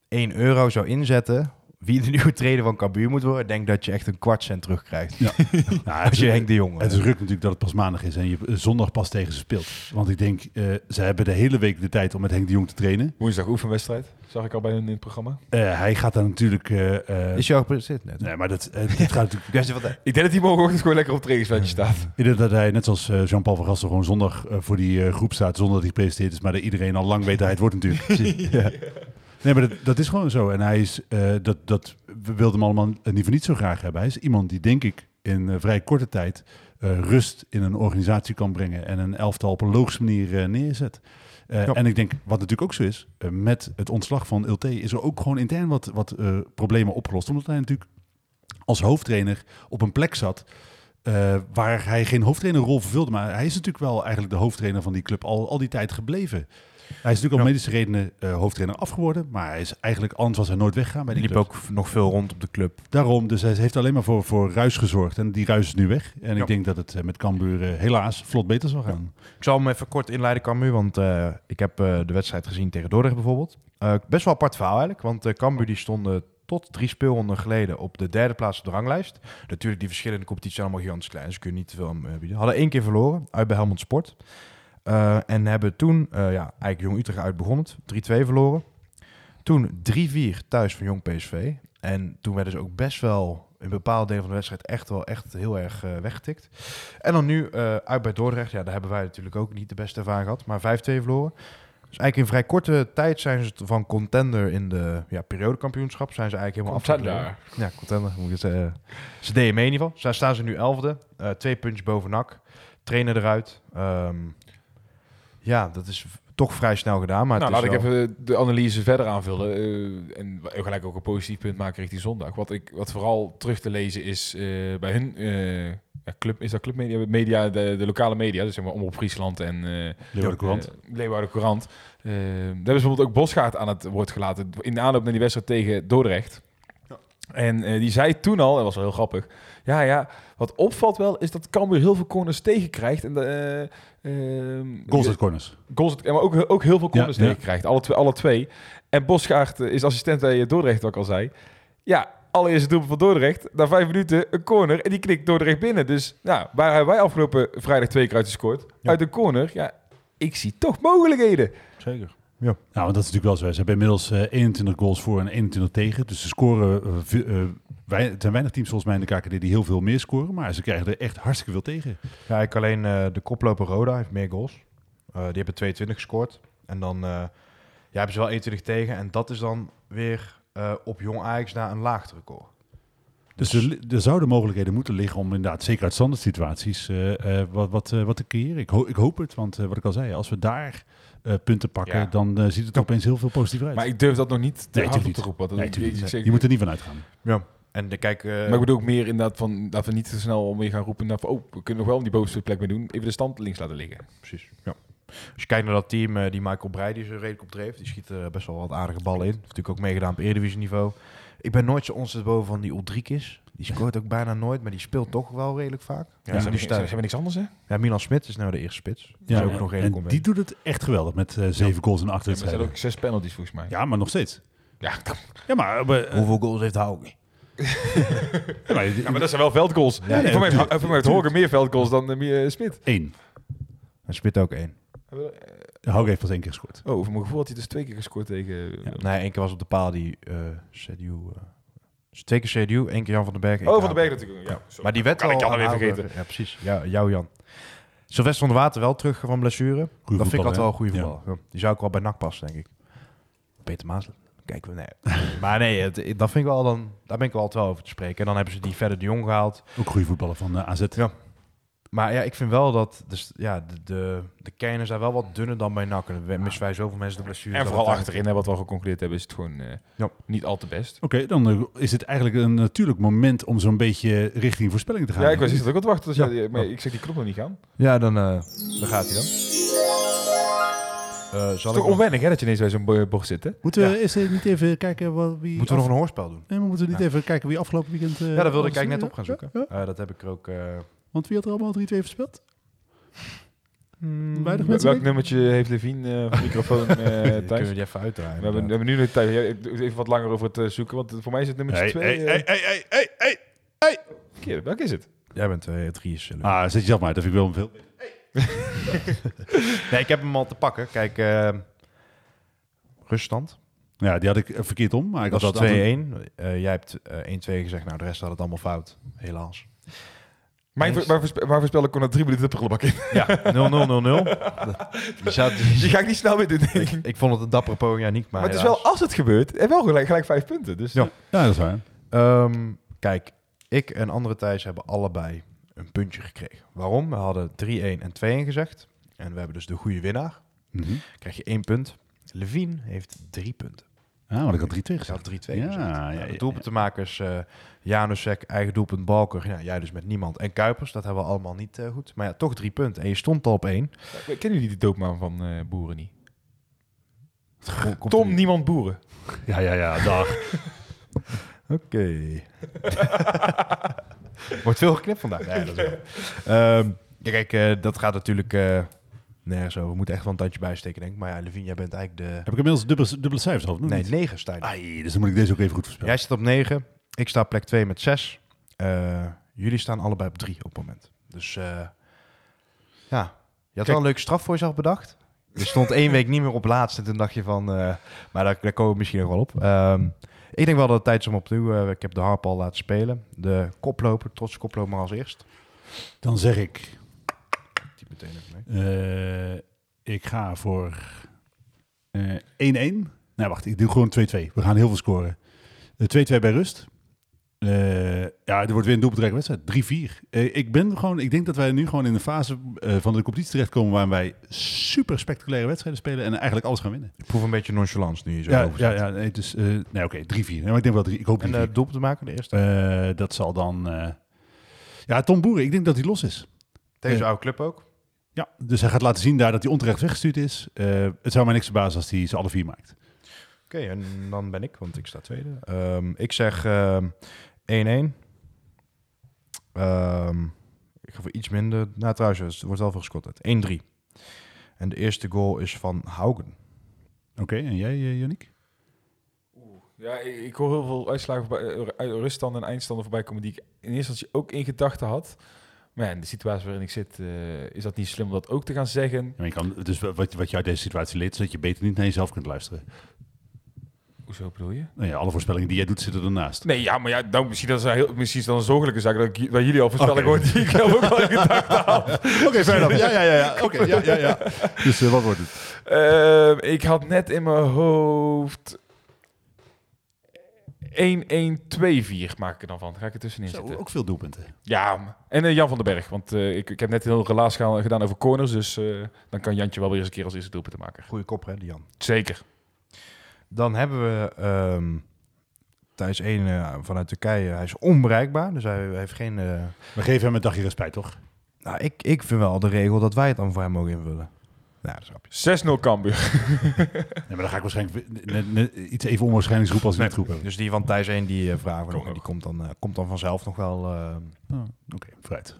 1 euro zou inzetten, wie de nieuwe trainer van Cambuur moet worden, denk dat je echt een kwart cent terugkrijgt. Ja. Nou, het, Als je is, Henk de Jong. het is ruk natuurlijk dat het pas maandag is en je eh, zondag pas tegen ze speelt. Want ik denk, eh, ze hebben de hele week de tijd om met Henk de Jong te trainen. Woensdag oefenwedstrijd. Zag ik al bij hun in het programma. Eh, hij gaat daar natuurlijk... eh, eh, is jou gepresenteerd net? nee, maar dat, eh, dit gaat natuurlijk... Ik denk dat hij morgenochtend gewoon lekker op het trainingsveldje staat. Ik denk dat hij, net zoals eh, Jean-Paul van Gastel, gewoon zondag eh, voor die eh, groep staat zonder dat hij gepresenteerd is. Maar dat iedereen al lang weet dat hij het wordt natuurlijk. ja. Nee, maar dat, dat is gewoon zo. En hij is, eh, dat, dat, we wilden hem allemaal niet voor niet zo graag hebben. Hij is iemand die, denk ik, in eh, vrij korte tijd eh, rust in een organisatie kan brengen. En een elftal op een logische manier neerzet. Ja. En ik denk, wat natuurlijk ook zo is, met het ontslag van Ulte is er ook gewoon intern wat, wat problemen opgelost. Omdat hij natuurlijk als hoofdtrainer op een plek zat waar hij geen hoofdtrainerrol vervulde. Maar hij is natuurlijk wel eigenlijk de hoofdtrainer van die club al, al die tijd gebleven. Hij is natuurlijk om medische redenen eh, hoofdtrainer afgeworden. Maar hij is eigenlijk, anders was hij nooit weggaan bij Die liep club. ook nog veel rond op de club. Daarom, dus hij heeft alleen maar voor, voor ruis gezorgd. En die ruis is nu weg. En ik denk dat het eh, met Cambuur eh, helaas vlot beter zal gaan. Ik zal hem even kort inleiden, Cambuur, want ik heb de wedstrijd gezien tegen Dordrecht bijvoorbeeld. Best wel apart verhaal eigenlijk, want Cambuur die stonden tot drie speelronden geleden op de derde plaats op de ranglijst. Natuurlijk, die verschillende competities zijn allemaal gigantisch klein, dus kun je niet te veel aan, bieden. Hadden één keer verloren, uit bij Helmond Sport. Eh, en hebben toen, eh, ja, eigenlijk Jong Utrecht uit begonnen, 3-2 verloren. Toen 3-4 thuis van Jong PSV. En toen werden ze ook best wel in bepaalde delen van de wedstrijd echt wel echt heel erg eh, weggetikt. En dan nu uit bij Dordrecht. Ja, daar hebben wij natuurlijk ook niet de beste ervaring gehad. Maar 5-2 verloren. Dus eigenlijk in vrij korte tijd zijn ze van contender in de ja, periodekampioenschap. Zijn ze eigenlijk helemaal Contender. Ja, contender. Moet ik zeggen. Ze deden mee in ieder geval. Zij staan ze nu elfde. Twee puntjes boven NAC. Trainer eruit. Ehm, ja, dat is toch vrij snel gedaan. Maar nou, laat ik even de analyse verder aanvullen. eh, en gelijk ook een positief punt maken richting zondag. Wat, ik, wat vooral terug te lezen is eh, bij hun eh, ja, club, is dat clubmedia, media, de, de lokale media, dus zeg maar Omroep Friesland en eh Leeuwarden Courant. Leeuwarden Courant. Daar hebben ze bijvoorbeeld ook Bosgaard aan het woord gelaten in de aanloop naar die wedstrijd tegen Dordrecht. En eh, die zei toen al, dat was wel heel grappig. Ja, ja, wat opvalt wel is dat Cambuur heel veel corners tegenkrijgt. En de, eh, ehm, Goals uit corners. goals, maar ook, ook heel veel corners Ja, ja. tegenkrijgt. Alle twee, alle twee. En Bosgaard eh, is assistent bij eh, Dordrecht, wat ik al zei. Ja, allereerst doelpunt van Dordrecht. Na vijf minuten een corner en die knikt Dordrecht binnen. Dus nou, waar hebben wij afgelopen vrijdag twee keer uit gescoord? Ja. Uit een corner. Ja, ik zie toch mogelijkheden. Zeker. Nou, want dat is natuurlijk wel zo. Ze hebben inmiddels eh, 21 goals voor en 21 tegen. Dus ze scoren... eh, eh, wij, het zijn weinig teams volgens mij in de KKD die heel veel meer scoren. Maar ze krijgen er echt hartstikke veel tegen. Ja, ik alleen eh, de koploper Roda heeft meer goals. Eh, die hebben 22 gescoord. En dan eh, ja, hebben ze wel 21 tegen. En dat is dan weer eh, op Jong Ajax na een laagste record. Dus er, er zouden mogelijkheden moeten liggen om inderdaad, zeker uit standaard situaties, eh, eh, wat, wat, eh, wat te creëren. Ik, ho- ik hoop het, want eh, wat ik al zei, als we daar eh, punten pakken, Ja. dan eh, ziet het er opeens heel veel positiever uit. Maar ik durf dat nog niet te Nee, hard op te roepen. nee, Je moet er niet van uitgaan. Ja. En de, kijk, Maar ik bedoel ook meer inderdaad van dat we niet te snel om weer gaan roepen. naar van, oh, we kunnen nog wel om die bovenste plek mee doen. Even de stand links laten liggen. precies. Ja. Als je kijkt naar dat team, die Michael Breij die ze redelijk op dreef, die schiet er best wel wat aardige ballen in. Heeft natuurlijk ook meegedaan op Eredivisie niveau. Ik ben nooit zo ontzettend boven van die Ulrikis. Die scoort ook bijna nooit, maar die speelt toch wel redelijk vaak. Ja, Ja, ze hebben, ze hebben niks anders, hè? ja Milan Smit is nou de eerste spits. Ja, is ook nog redelijk en die doet het echt geweldig met eh, zeven goals en acht er wedstrijden. ook zes penalties volgens mij. Ja, maar nog steeds. Ja, Ja, maar, maar, eh, Hoeveel goals heeft Hauke? ja, maar, Ja, maar dat zijn wel veldgoals. Ja, nee, voor, mij, heeft- voor mij heeft Horger meer veldgoals dan uh, Smit. één. En Smit ook één. Hauke heeft pas één keer gescoord. Oh, voor mijn gevoel had hij dus twee keer gescoord tegen... Ja. Nee, één keer was op de paal die uh, eh, dus twee keer Sediu, één keer Jan van den Berg. Oh, van de Berg natuurlijk. Ja, sorry. Maar die werd Kan al ik Jan weer vergeten. Ja, precies. Ja, jou Jan. Sylvester van der Water wel terug van blessure. dat vind ik altijd wel een goede voetbal. Ja. Die zou ook wel bij NAC passen, denk ik. Peter Maas. Kijken we, nee. maar nee, het, dat vind ik wel dan, daar ben ik wel altijd wel over te spreken. En dan hebben ze die verder de Jong gehaald. Ook goede voetballer van eh, AZ. Ja. Maar ja, ik vind wel dat dus, ja, de, de, de kernen zijn wel wat dunner dan bij NAC. En dan missen wij zoveel mensen de blessure. En vooral achterin, hè, wat we al geconcludeerd hebben, is het gewoon eh, Ja. niet al te best. Oké, dan eh, is het eigenlijk een natuurlijk moment om zo'n beetje richting voorspelling te gaan. Ja, ik was ook aan het wachten. Dus Ja. ja. maar ik zeg die knop nog niet gaan. Ja, dan, eh, dan gaat hij dan. Eh, Het is toch ik onwennig hè, dat je ineens bij zo'n bo- bocht zit, hè? Moeten we Ja. eerst niet even kijken wat, wie... Moeten we nog een hoorspel doen? Nee, maar moeten we niet even kijken wie afgelopen weekend... eh, Ja, dat wilde ik eigenlijk net op gaan zoeken. ja. Dat heb ik er ook... Want wie had er allemaal 3-2 verspeeld? hmm, Weinig Welk mensen weten? nummertje heeft Levine eh, van microfoon eh die kunnen thuis? we die even uitdraaien. We hebben, we hebben nu de tijd. Ja, ik doe even wat langer over het eh, zoeken, want voor mij is het nummertje Hey, 2. hey, hey, hey, hey, hey, hey. Verkeerde. Welk is het? Jij bent eh drie is Silly. Ah, zet jezelf maar uit. Dat vind ik wel veel. Nee, ik heb hem al te pakken. Kijk, eh ruststand. Ja, die had ik verkeerd om. Maar ik Dat had was 2-1. Eh, jij hebt eh 1-2 gezegd. Nou, de rest had het allemaal fout. Helaas. Mijn, Eens. waar, voorspe- waar voorspel ik kon er drie minuten de prullenbak in. Ja, 0-0-0-0. Die zat- die- Die ga ik niet snel meer doen, denk ik. ik, ik vond het een dappere poging, ja, niet. Maar, Maar het is helaas. wel, als het gebeurt, en wel gelijk, gelijk vijf punten. Dus Ja. Ja, dat is waar. Ehm, kijk, ik en andere Thijs hebben allebei een puntje gekregen. Waarom? We hadden 3-1 en 2-1 gezegd. En we hebben dus de goede winnaar. Mhm. krijg je één punt. Levine heeft drie punten. Ah, want ik had 3-2 Ik had 3-2 Ja, gezegd. ja, Nou, ja, de ja. doelpuntenmakers eh Janusek, eigen doelpunt Balker. Ja, jij dus met niemand. En Kuipers, dat hebben we allemaal niet eh, goed. Maar ja, toch drie punten. En je stond al op één. Kennen jullie die doopnaam van eh, Boeren niet? Komt Tom Niemand Boeren. Ja, ja, ja, dag. Oké. Wordt veel geknipt vandaag. Nee, dat is wel. Ehm, ja, kijk, eh, dat gaat natuurlijk eh, nergens over. We moeten echt wel een tandje bijsteken, denk ik. Maar ja, Levine, jij bent eigenlijk de... Heb ik inmiddels dubbele, dubbele cijfers al? Nee, niet? 9 sta. Ai, dus dan moet ik deze ook even goed voorspellen. Jij zit op 9. Ik sta op plek 2 met 6. jullie staan allebei op 3 op het moment. Dus eh, ja, je had wel een leuke straf voor jezelf bedacht. Je stond één week niet meer op laatst en toen dacht je van... eh, maar daar, daar komen we misschien nog wel op. Ehm, ik denk wel dat het tijd is om opnieuw... eh, ik heb de harp al laten spelen. De koploper, trots koploper maar als eerst. Dan zeg ik, Typ meteen even eh, ik ga voor eh, 1-1. Nee, wacht, ik doe gewoon 2-2. We gaan heel veel scoren. Eh, 2-2 bij rust. Eh, ja, er wordt weer een doelbedrijf wedstrijd. 3-4. Eh, ik ben gewoon, ik denk dat wij nu gewoon in een fase eh, van de competitie terechtkomen waar wij super spectaculaire wedstrijden spelen en eigenlijk alles gaan winnen. Ik proef een beetje nonchalance nu je zo Ja, over ja, ja nee, dus, eh, nee oké, 3-4. Nee, maar ik denk wel drie, ik hoop 3-4. En uh, doelpunt te maken, de eerste. Eh, dat zal dan... eh, ja, Tom Boeren, ik denk dat hij los is. Deze eh, oude club ook. Ja, dus hij gaat laten zien daar dat hij onterecht weggestuurd is. Eh, het zou mij niks verbazen als hij ze alle vier maakt. Oké, en dan ben ik, want ik sta tweede. Ehm, ik zeg ehm, 1-1. Ehm, ik ga voor iets minder. Nou, trouwens, het wordt wel veel gescoord. uit. 1-3. En de eerste goal is van Haugen. Oké, en jij, uh, Yannick? Ja, ik, ik hoor heel veel uitslagen voorbij, eh, uit ruststanden en eindstanden voorbij komen die ik in eerste instantie ook in gedachten had. Maar ja, in de situatie waarin ik zit, eh, is dat niet slim om dat ook te gaan zeggen. Ja, je kan, dus wat, wat je uit deze situatie leert, is dat je beter niet naar jezelf kunt luisteren. Hoezo bedoel je? Nou ja, alle voorspellingen die jij doet, zitten ernaast. Nee, ja, maar ja, nou, misschien, dat is heel, misschien is dat een zorgelijke zaak dat, ik, dat jullie al voorspellen gewoon die ik ook wel in gedachten had. Oké, verder. Ja, ja, ja. ja. Oké, ja, ja, ja. Dus uh, wat wordt het? Uh, ik had net in mijn hoofd 1-1-2-4 maak ik er dan van. Ga ik er tussenin Zo, zitten. ook veel doelpunten. Ja, en uh, Jan van den Berg. Want uh, ik, ik heb net een heel relaas gedaan over corners. Dus uh, dan kan Jantje wel weer eens een keer als eerste doelpunt maken. Goeie kop, hè, die Jan. Zeker. Dan hebben we um, Thijs 1 uh, vanuit Turkije. Hij is onbereikbaar, dus hij heeft geen... Uh... We geven hem een dagje respect, toch? Nou, ik, ik vind wel de regel dat wij het dan voor hem mogen invullen. Ja, dat snap je. 6-0 Cambuur. nee, maar dan ga ik waarschijnlijk net, net iets even onwaarschijnlijks roepen als ik net roep heb. Dus die van Thijs 1, die uh, vragen nog. Die komt dan, uh, komt dan vanzelf nog wel... Uh... Oh, Oké, okay, vooruit.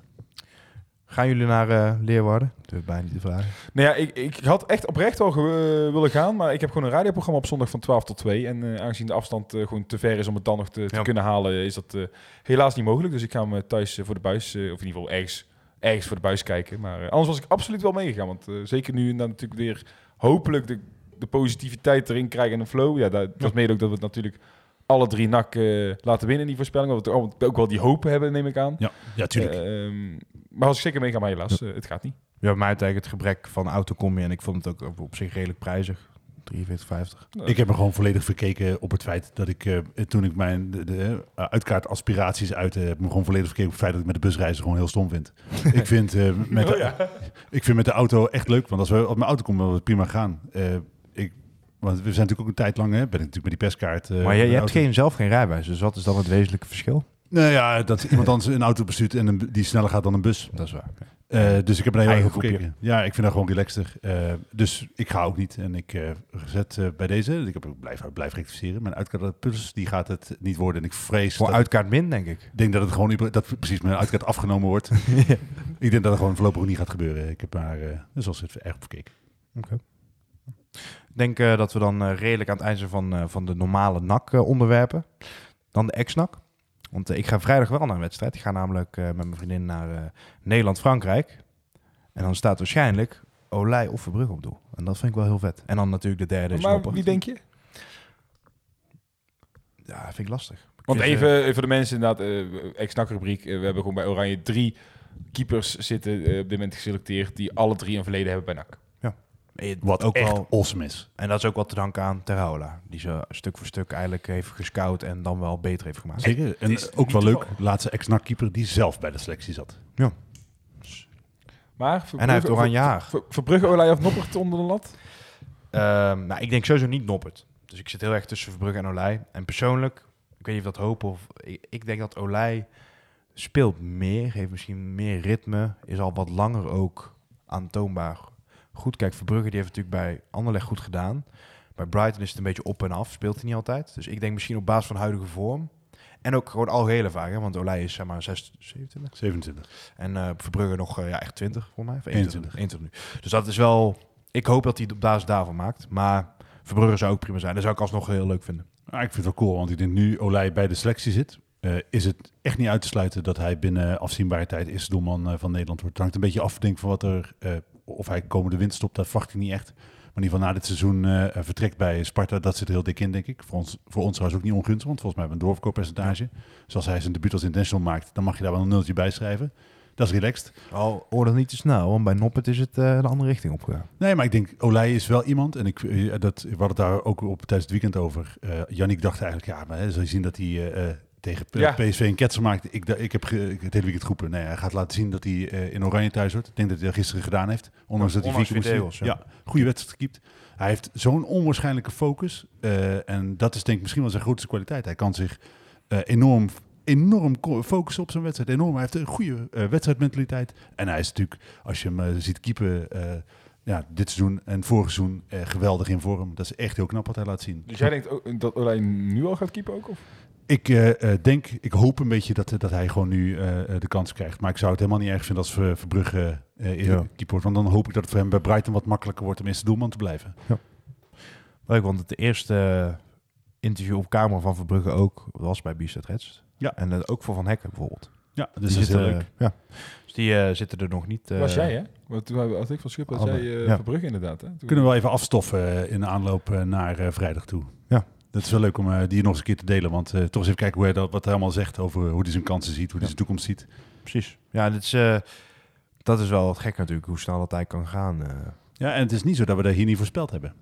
Gaan jullie naar uh, Leeuwarden? Dat bijna niet te vragen. Nou ja, ik, ik had echt oprecht wel uh, willen gaan, maar ik heb gewoon een radioprogramma op zondag van 12 tot 2. En uh, aangezien de afstand gewoon te ver is om het dan nog te, te ja. kunnen halen, is dat helaas niet mogelijk. Dus ik ga hem thuis voor de buis, of in ieder geval ergens, ergens voor de buis kijken. Maar anders was ik absoluut wel meegegaan, want zeker nu en dan natuurlijk weer hopelijk de, de positiviteit erin krijgen en een flow. Ja, dat, is mede ook dat we het natuurlijk alle drie nak uh, laten winnen in die voorspelling. Want we ook wel die hoop hebben, neem ik aan. Ja, ja tuurlijk. Uh, um, maar als ik zeker mee ga, maar helaas, uh, het gaat niet. Ja, bij mij eigenlijk het gebrek van autocombi en ik vond het ook op zich redelijk prijzig. 43,50. Ik heb me gewoon volledig verkeken op het feit dat ik, uh, toen ik mijn de, de uh, uitkaart aspiraties uitte, heb me gewoon volledig verkeken op het feit dat ik met de busreizen gewoon heel stom vind. ik, vind, uh, met de, oh, ja. ik vind met de auto echt leuk, want als we op mijn auto komen, wil het prima gaan. ik, want we zijn natuurlijk ook een tijd lang, hè, ben ik natuurlijk met die perskaart. maar je, je hebt geen, zelf geen rijbewijs, dus wat is dan het wezenlijke verschil? Nou ja, dat iemand anders een auto bestuurt en een, die sneller gaat dan een bus. Dat is waar. Uh, dus ik heb er heel erg op gekeken. Ja, ik vind dat gewoon relaxter. Uh, dus ik ga ook niet. En ik uh, zet bij deze, ik heb blijf, blijf rectificeren. Mijn uitkaart plus, die gaat het niet worden. En ik vrees... Voor uitkaart min, denk ik. Ik denk dat het gewoon, dat precies mijn uitkaart afgenomen wordt. ja. Ik denk dat het gewoon voorlopig niet gaat gebeuren. Ik heb dus zoals het erg op gekeken. Oké. Okay. Ik denk dat we dan redelijk aan het eind zijn van, van de normale NAC-onderwerpen. Dan de ex-NAC. Want uh, ik ga vrijdag wel naar een wedstrijd. Ik ga namelijk uh, met mijn vriendin naar uh, Nederland-Frankrijk. En dan staat waarschijnlijk Olij of Verbrugge op doel. En dat vind ik wel heel vet. En dan natuurlijk de derde Maar Snoppert. wie denk je? Ja, vind ik lastig. Want even voor de mensen inderdaad, uh, ex-NAC-rubriek. we hebben gewoon bij Oranje drie keepers zitten op dit moment geselecteerd... die alle drie een verleden hebben bij NAC. Wat ook wel awesome is. En dat is ook wat te danken aan Terhola. Die ze stuk voor stuk eigenlijk heeft gescout en dan wel beter heeft gemaakt. Zeker. En is ook wel leuk, de laatste ex-NAC-keeper die zelf bij de selectie zat. Ja. Maar en hij heeft oranje haar. Ver, ver, Verbrugge, Olij of Noppert onder de lat? Um, nou, ik denk sowieso niet Noppert. Dus ik zit heel erg tussen Verbrugge en Olij. En persoonlijk, ik weet niet of dat hoop of... Ik, ik denk dat Olij speelt meer, heeft misschien meer ritme, is al wat langer ook aantoonbaar goed. Kijk, Verbrugge die heeft natuurlijk bij Anderlecht goed gedaan. Bij Brighton is het een beetje op en af, speelt hij niet altijd. Dus ik denk misschien op basis van huidige vorm. En ook gewoon algehele hè, Want Olij is zeg maar 6, 27. 27. En eh Verbrugge nog eh, ja, echt 20 voor mij. Of 21. 21 nu. Dus dat is wel... Ik hoop dat hij het op basis daarvan maakt. Maar Verbrugge zou ook prima zijn. Dat zou ik alsnog heel leuk vinden. Ah, ik vind het wel cool, want ik denk nu Olij bij de selectie zit. eh, is het echt niet uit te sluiten dat hij binnen afzienbare tijd eerste doelman van Nederland wordt. Het hangt een beetje af denk van wat er, eh, of hij komende winter stopt, dat verwacht ik niet echt. Maar in ieder geval na dit seizoen eh, vertrekt bij Sparta, dat zit er heel dik in denk ik. Voor ons, voor ons trouwens ook niet ongunstig, want volgens mij hebben we een doorverkooppercentage. Dus als hij zijn debuut als international maakt, dan mag je daar wel een nultje bij schrijven. Dat is relaxed. Al oordeel niet te snel, want bij Noppet is het eh de andere richting opgegaan. Nee, maar ik denk, Olij is wel iemand. En ik, eh, dat, we hadden het daar ook op tijdens het weekend over. Uh, Yannick dacht eigenlijk, ja, maar hè, zal je zien dat hij eh, eh, tegen Ja. PSV een ketser maakt. Ik, ik heb ik het hele weekend geroepen. Nee, hij gaat laten zien dat hij eh, in Oranje thuis wordt. Ik denk dat hij dat gisteren gedaan heeft. Ondanks dat hij vier keer moest- ja. goede wedstrijd gekiept. Hij heeft zo'n onwaarschijnlijke focus. eh, en dat is denk ik misschien wel zijn grootste kwaliteit. Hij kan zich eh, enorm, enorm focussen op zijn wedstrijd. Enorm. Hij heeft een goede wedstrijdmentaliteit. En hij is natuurlijk, als je hem ziet keepen... ja, dit seizoen en vorig seizoen eh, geweldig in vorm. Dat is echt heel knap wat hij laat zien. Dus jij denkt ook dat Olij nu al gaat keepen ook? Of? Ik eh, eh, denk, ik hoop een beetje dat, dat hij gewoon nu eh, de kans krijgt. Maar ik zou het helemaal niet erg vinden als Ver- Verbrugge eh Ja. keeper wordt. Want dan hoop ik dat het voor hem bij Brighton wat makkelijker wordt om eerste doelman te blijven. Leuk, want het eerste interview op camera van Verbrugge ook was bij Biestet Reds. Ja. En ook voor Van Hekken bijvoorbeeld. Ja, dus die dat is heel zitten, leuk. Ja. Dus die eh, zitten er nog niet. eh, was jij, hè? Want toen had ik van Schip, was Allebei, jij eh ja. Verbrugge inderdaad. Hè? Toen- Kunnen we wel even afstoffen in de aanloop naar eh, vrijdag toe. Ja. Dat is wel leuk om eh, die nog eens een keer te delen. Want eh, toch eens even kijken hoe hij dat, wat hij allemaal zegt over hoe hij zijn kansen ziet, hoe hij Ja. zijn toekomst ziet. Precies. Ja, dit is, eh, dat is wel gek natuurlijk, hoe snel dat hij kan gaan. Ja, en het is niet zo dat we dat hier niet voorspeld hebben.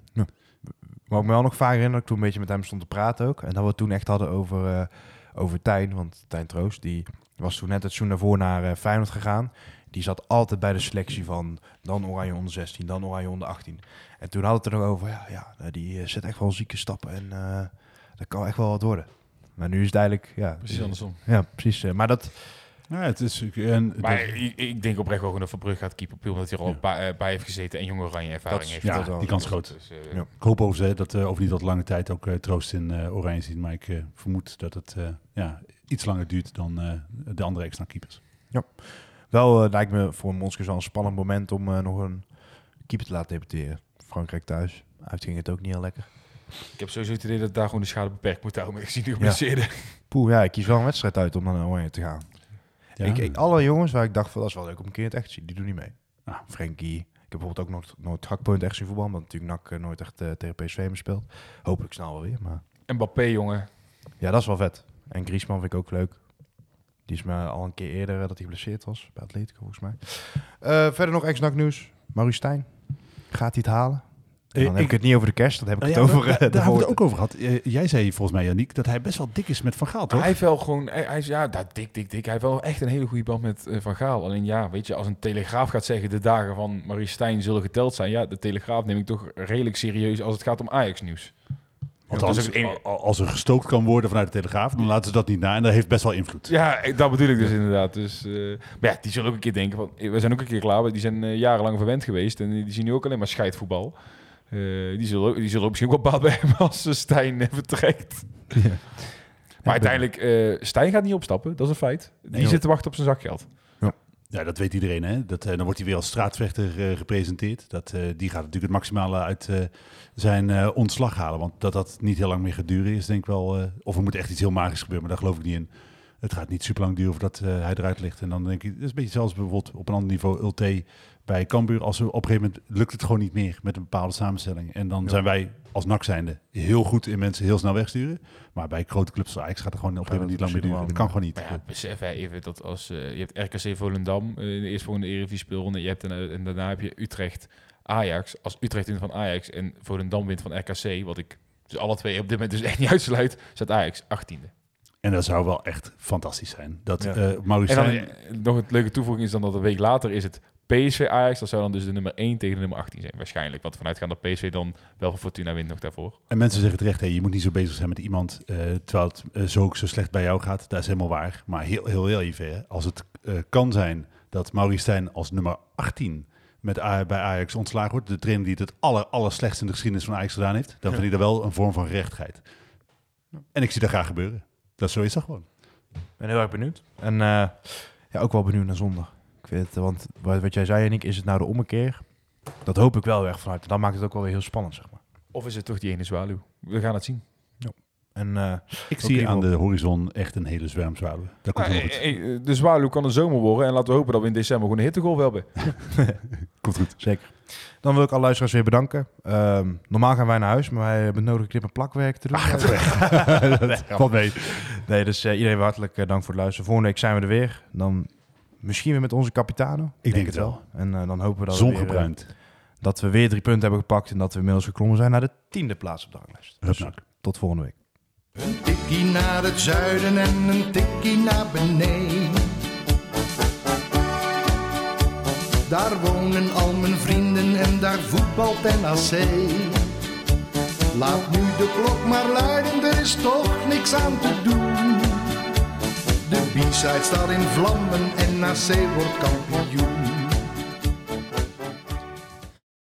Maar ik me wel nog vaak herinner dat ik toen een beetje met hem stond te praten ook. En dat we het toen echt hadden over, over Tijn. Want Tijn Troost, die was toen net het seizoen daarvoor naar Feyenoord gegaan. Die zat altijd bij de selectie van dan Oranje onder 16, dan Oranje onder 18. En toen hadden we het er nog over, ja, ja nou, die eh, zet echt wel zieke stappen. En eh, dat kan echt wel wat worden. Maar nu is het eigenlijk, ja... Precies andersom. Ja, precies. eh, maar dat, Ja, het is, en, Maar dat- ik, ik denk oprecht wel gewoon dat Verbrugge gaat keepen. Puur omdat hij er al Ja. bij, eh, bij heeft gezeten en jonge oranje ervaring Dat is- heeft. ja, dat wel. die kans is groot. Dus, eh, Ja. Ik hoop overigens hè, dat eh over niet wat lange tijd ook eh, troost in eh, Oranje ziet. Maar ik eh, vermoed dat het eh, ja, iets langer duurt dan eh, de andere extra keepers. Wel eh, lijkt me voor Monskers wel een spannend moment om eh, nog een keeper te laten debuteren. Frankrijk thuis. Uit ging het ook niet heel lekker. Ik heb sowieso het idee dat daar gewoon de schade beperkt moet houden. Met gezien de Ja. Poeh, ja, ik kies wel een wedstrijd uit om naar Oranje te gaan. Ja. Ik, ik, alle jongens waar ik dacht van dat is wel leuk om een keer het echt te zien, die doen niet mee. Ah. Frenkie. Ik heb bijvoorbeeld ook nooit, nooit het echt zien voetbal, omdat natuurlijk NAC eh, nooit echt tegen PSV gespeeld. Hopelijk snel wel weer, maar Mbappé, jongen. ja, dat is wel vet. En Griezmann vind ik ook leuk. Die is me al een keer eerder eh, dat hij geblesseerd was, bij Atletico volgens mij. Eh, verder nog ex-NAC nieuws. Maurice Stijn, gaat hij het halen? En dan heb ik- ik het niet over de kerst, dan heb ik Nou het ja, over... daar, eh, daar hebben we het ook over gehad. Eh, jij zei volgens mij, Janiek, dat hij best wel dik is met Van Gaal, toch? Hij heeft wel gewoon, hij, hij is ja, nou, dik, dik, dik. Hij heeft wel echt een hele goede band met Van Gaal. Alleen ja, weet je, als een Telegraaf gaat zeggen de dagen van Marie Stijn zullen geteld zijn. Ja, de Telegraaf neem ik toch redelijk serieus als het gaat om Ajax nieuws. Want Ja, als, een- al- als er gestookt kan worden vanuit de Telegraaf, dan laten ze dat niet na. En dat heeft best wel invloed. Ja, dat bedoel ik dus inderdaad. Dus, eh, maar ja, die zullen ook een keer denken van, eh, we zijn ook een keer klaar. Die zijn eh, jarenlang verwend geweest en die zien nu ook alleen maar scheidvoetbal. Die, zullen, die zullen misschien ook wel baat bij hebben als Stijn vertrekt. Maar uiteindelijk, Stijn gaat niet opstappen, dat is een feit. Die Nee, zit te wachten op zijn zakgeld. Ja, dat weet iedereen. Hè? Dat, eh, dan wordt hij weer als straatvechter eh, gepresenteerd. Dat, eh, die gaat natuurlijk het maximale uit zijn ontslag halen. Want dat dat niet heel lang meer gaat duren is denk ik wel... of er moet echt iets heel magisch gebeuren, maar daar geloof ik niet in. Het gaat niet super lang duren voordat hij eruit ligt. En dan denk ik, dat is een beetje zelfs bijvoorbeeld op een ander niveau Ulte bij Cambuur. Als er op een gegeven moment lukt het gewoon niet meer met een bepaalde samenstelling. En dan zijn wij als NAC zijnde heel goed in mensen heel snel wegsturen. Maar bij grote clubs zoals Ajax gaat het gewoon op een gegeven moment niet lang meer duren. Dat kan gewoon niet. Maar ja, besef hè, even dat als eh, je hebt RKC Volendam eh, in de eerstvolgende Eredivisie speelronde, je hebt en, en daarna heb je Utrecht Ajax. Als Utrecht wint van Ajax en Volendam wint van RKC, wat ik dus alle twee op dit moment dus echt niet uitsluit, staat Ajax 18e. En dat zou wel echt fantastisch zijn. Dat Ja. eh Maurice En dan Stijn- eh, nog het leuke toevoeging is dan dat een week later is het PSV Ajax. Dat zou dan dus de nummer 1 tegen de nummer 18 zijn waarschijnlijk. Want vanuit gaan dat PSV dan wel van Fortuna wint nog daarvoor. En mensen zeggen terecht, hey, je moet niet zo bezig zijn met iemand eh, terwijl het eh, zo, zo slecht bij jou gaat. Dat is helemaal waar. Maar heel, heel, heel even, hè. als het eh, kan zijn dat Maurice Stijn als nummer 18 met A- bij Ajax ontslagen wordt, de trainer die het het aller, aller slechtst in de geschiedenis van Ajax gedaan heeft, dan vind ik dat wel een vorm van gerechtigheid. En ik zie dat graag gebeuren. Dat zo is dat gewoon. Ik ben heel erg benieuwd. En eh, ja, ook wel benieuwd naar zondag. Ik weet het, want wat, wat jij zei, Yannick, is het nou de ommekeer? Dat hoop ik wel erg vanuit. En dat maakt het ook wel weer heel spannend, zeg maar. Of is het toch die ene zwaluw? We gaan het zien. En eh, Ik zie aan de horizon echt een hele zwerm zwaluwen. Dat komt Ah, eh, eh, de zwaluw kan een zomer worden. En laten we hopen dat we in december gewoon een hittegolf hebben. Komt goed. zeker. Dan wil ik alle luisteraars weer bedanken. Ehm, normaal gaan wij naar huis, maar wij hebben het nodig knip- en plakwerk te doen. Valt mee. nee, dus eh, iedereen hartelijk dank voor het luisteren. Volgende week zijn we er weer. Dan misschien weer met onze capitano. Ik denk het wel. En eh, dan hopen we dat we, weer, eh, Zongebruind. dat we weer drie punten hebben gepakt. En dat we inmiddels geklommen zijn naar de tiende plaats op de ranglijst. Dus, tot volgende week. Een tikkie naar het zuiden en een tikkie naar beneden. Daar wonen al mijn vrienden en daar voetbalt NAC. Laat nu de klok maar luiden, er is toch niks aan te doen. De B-side staat in vlammen en NAC wordt kampioen.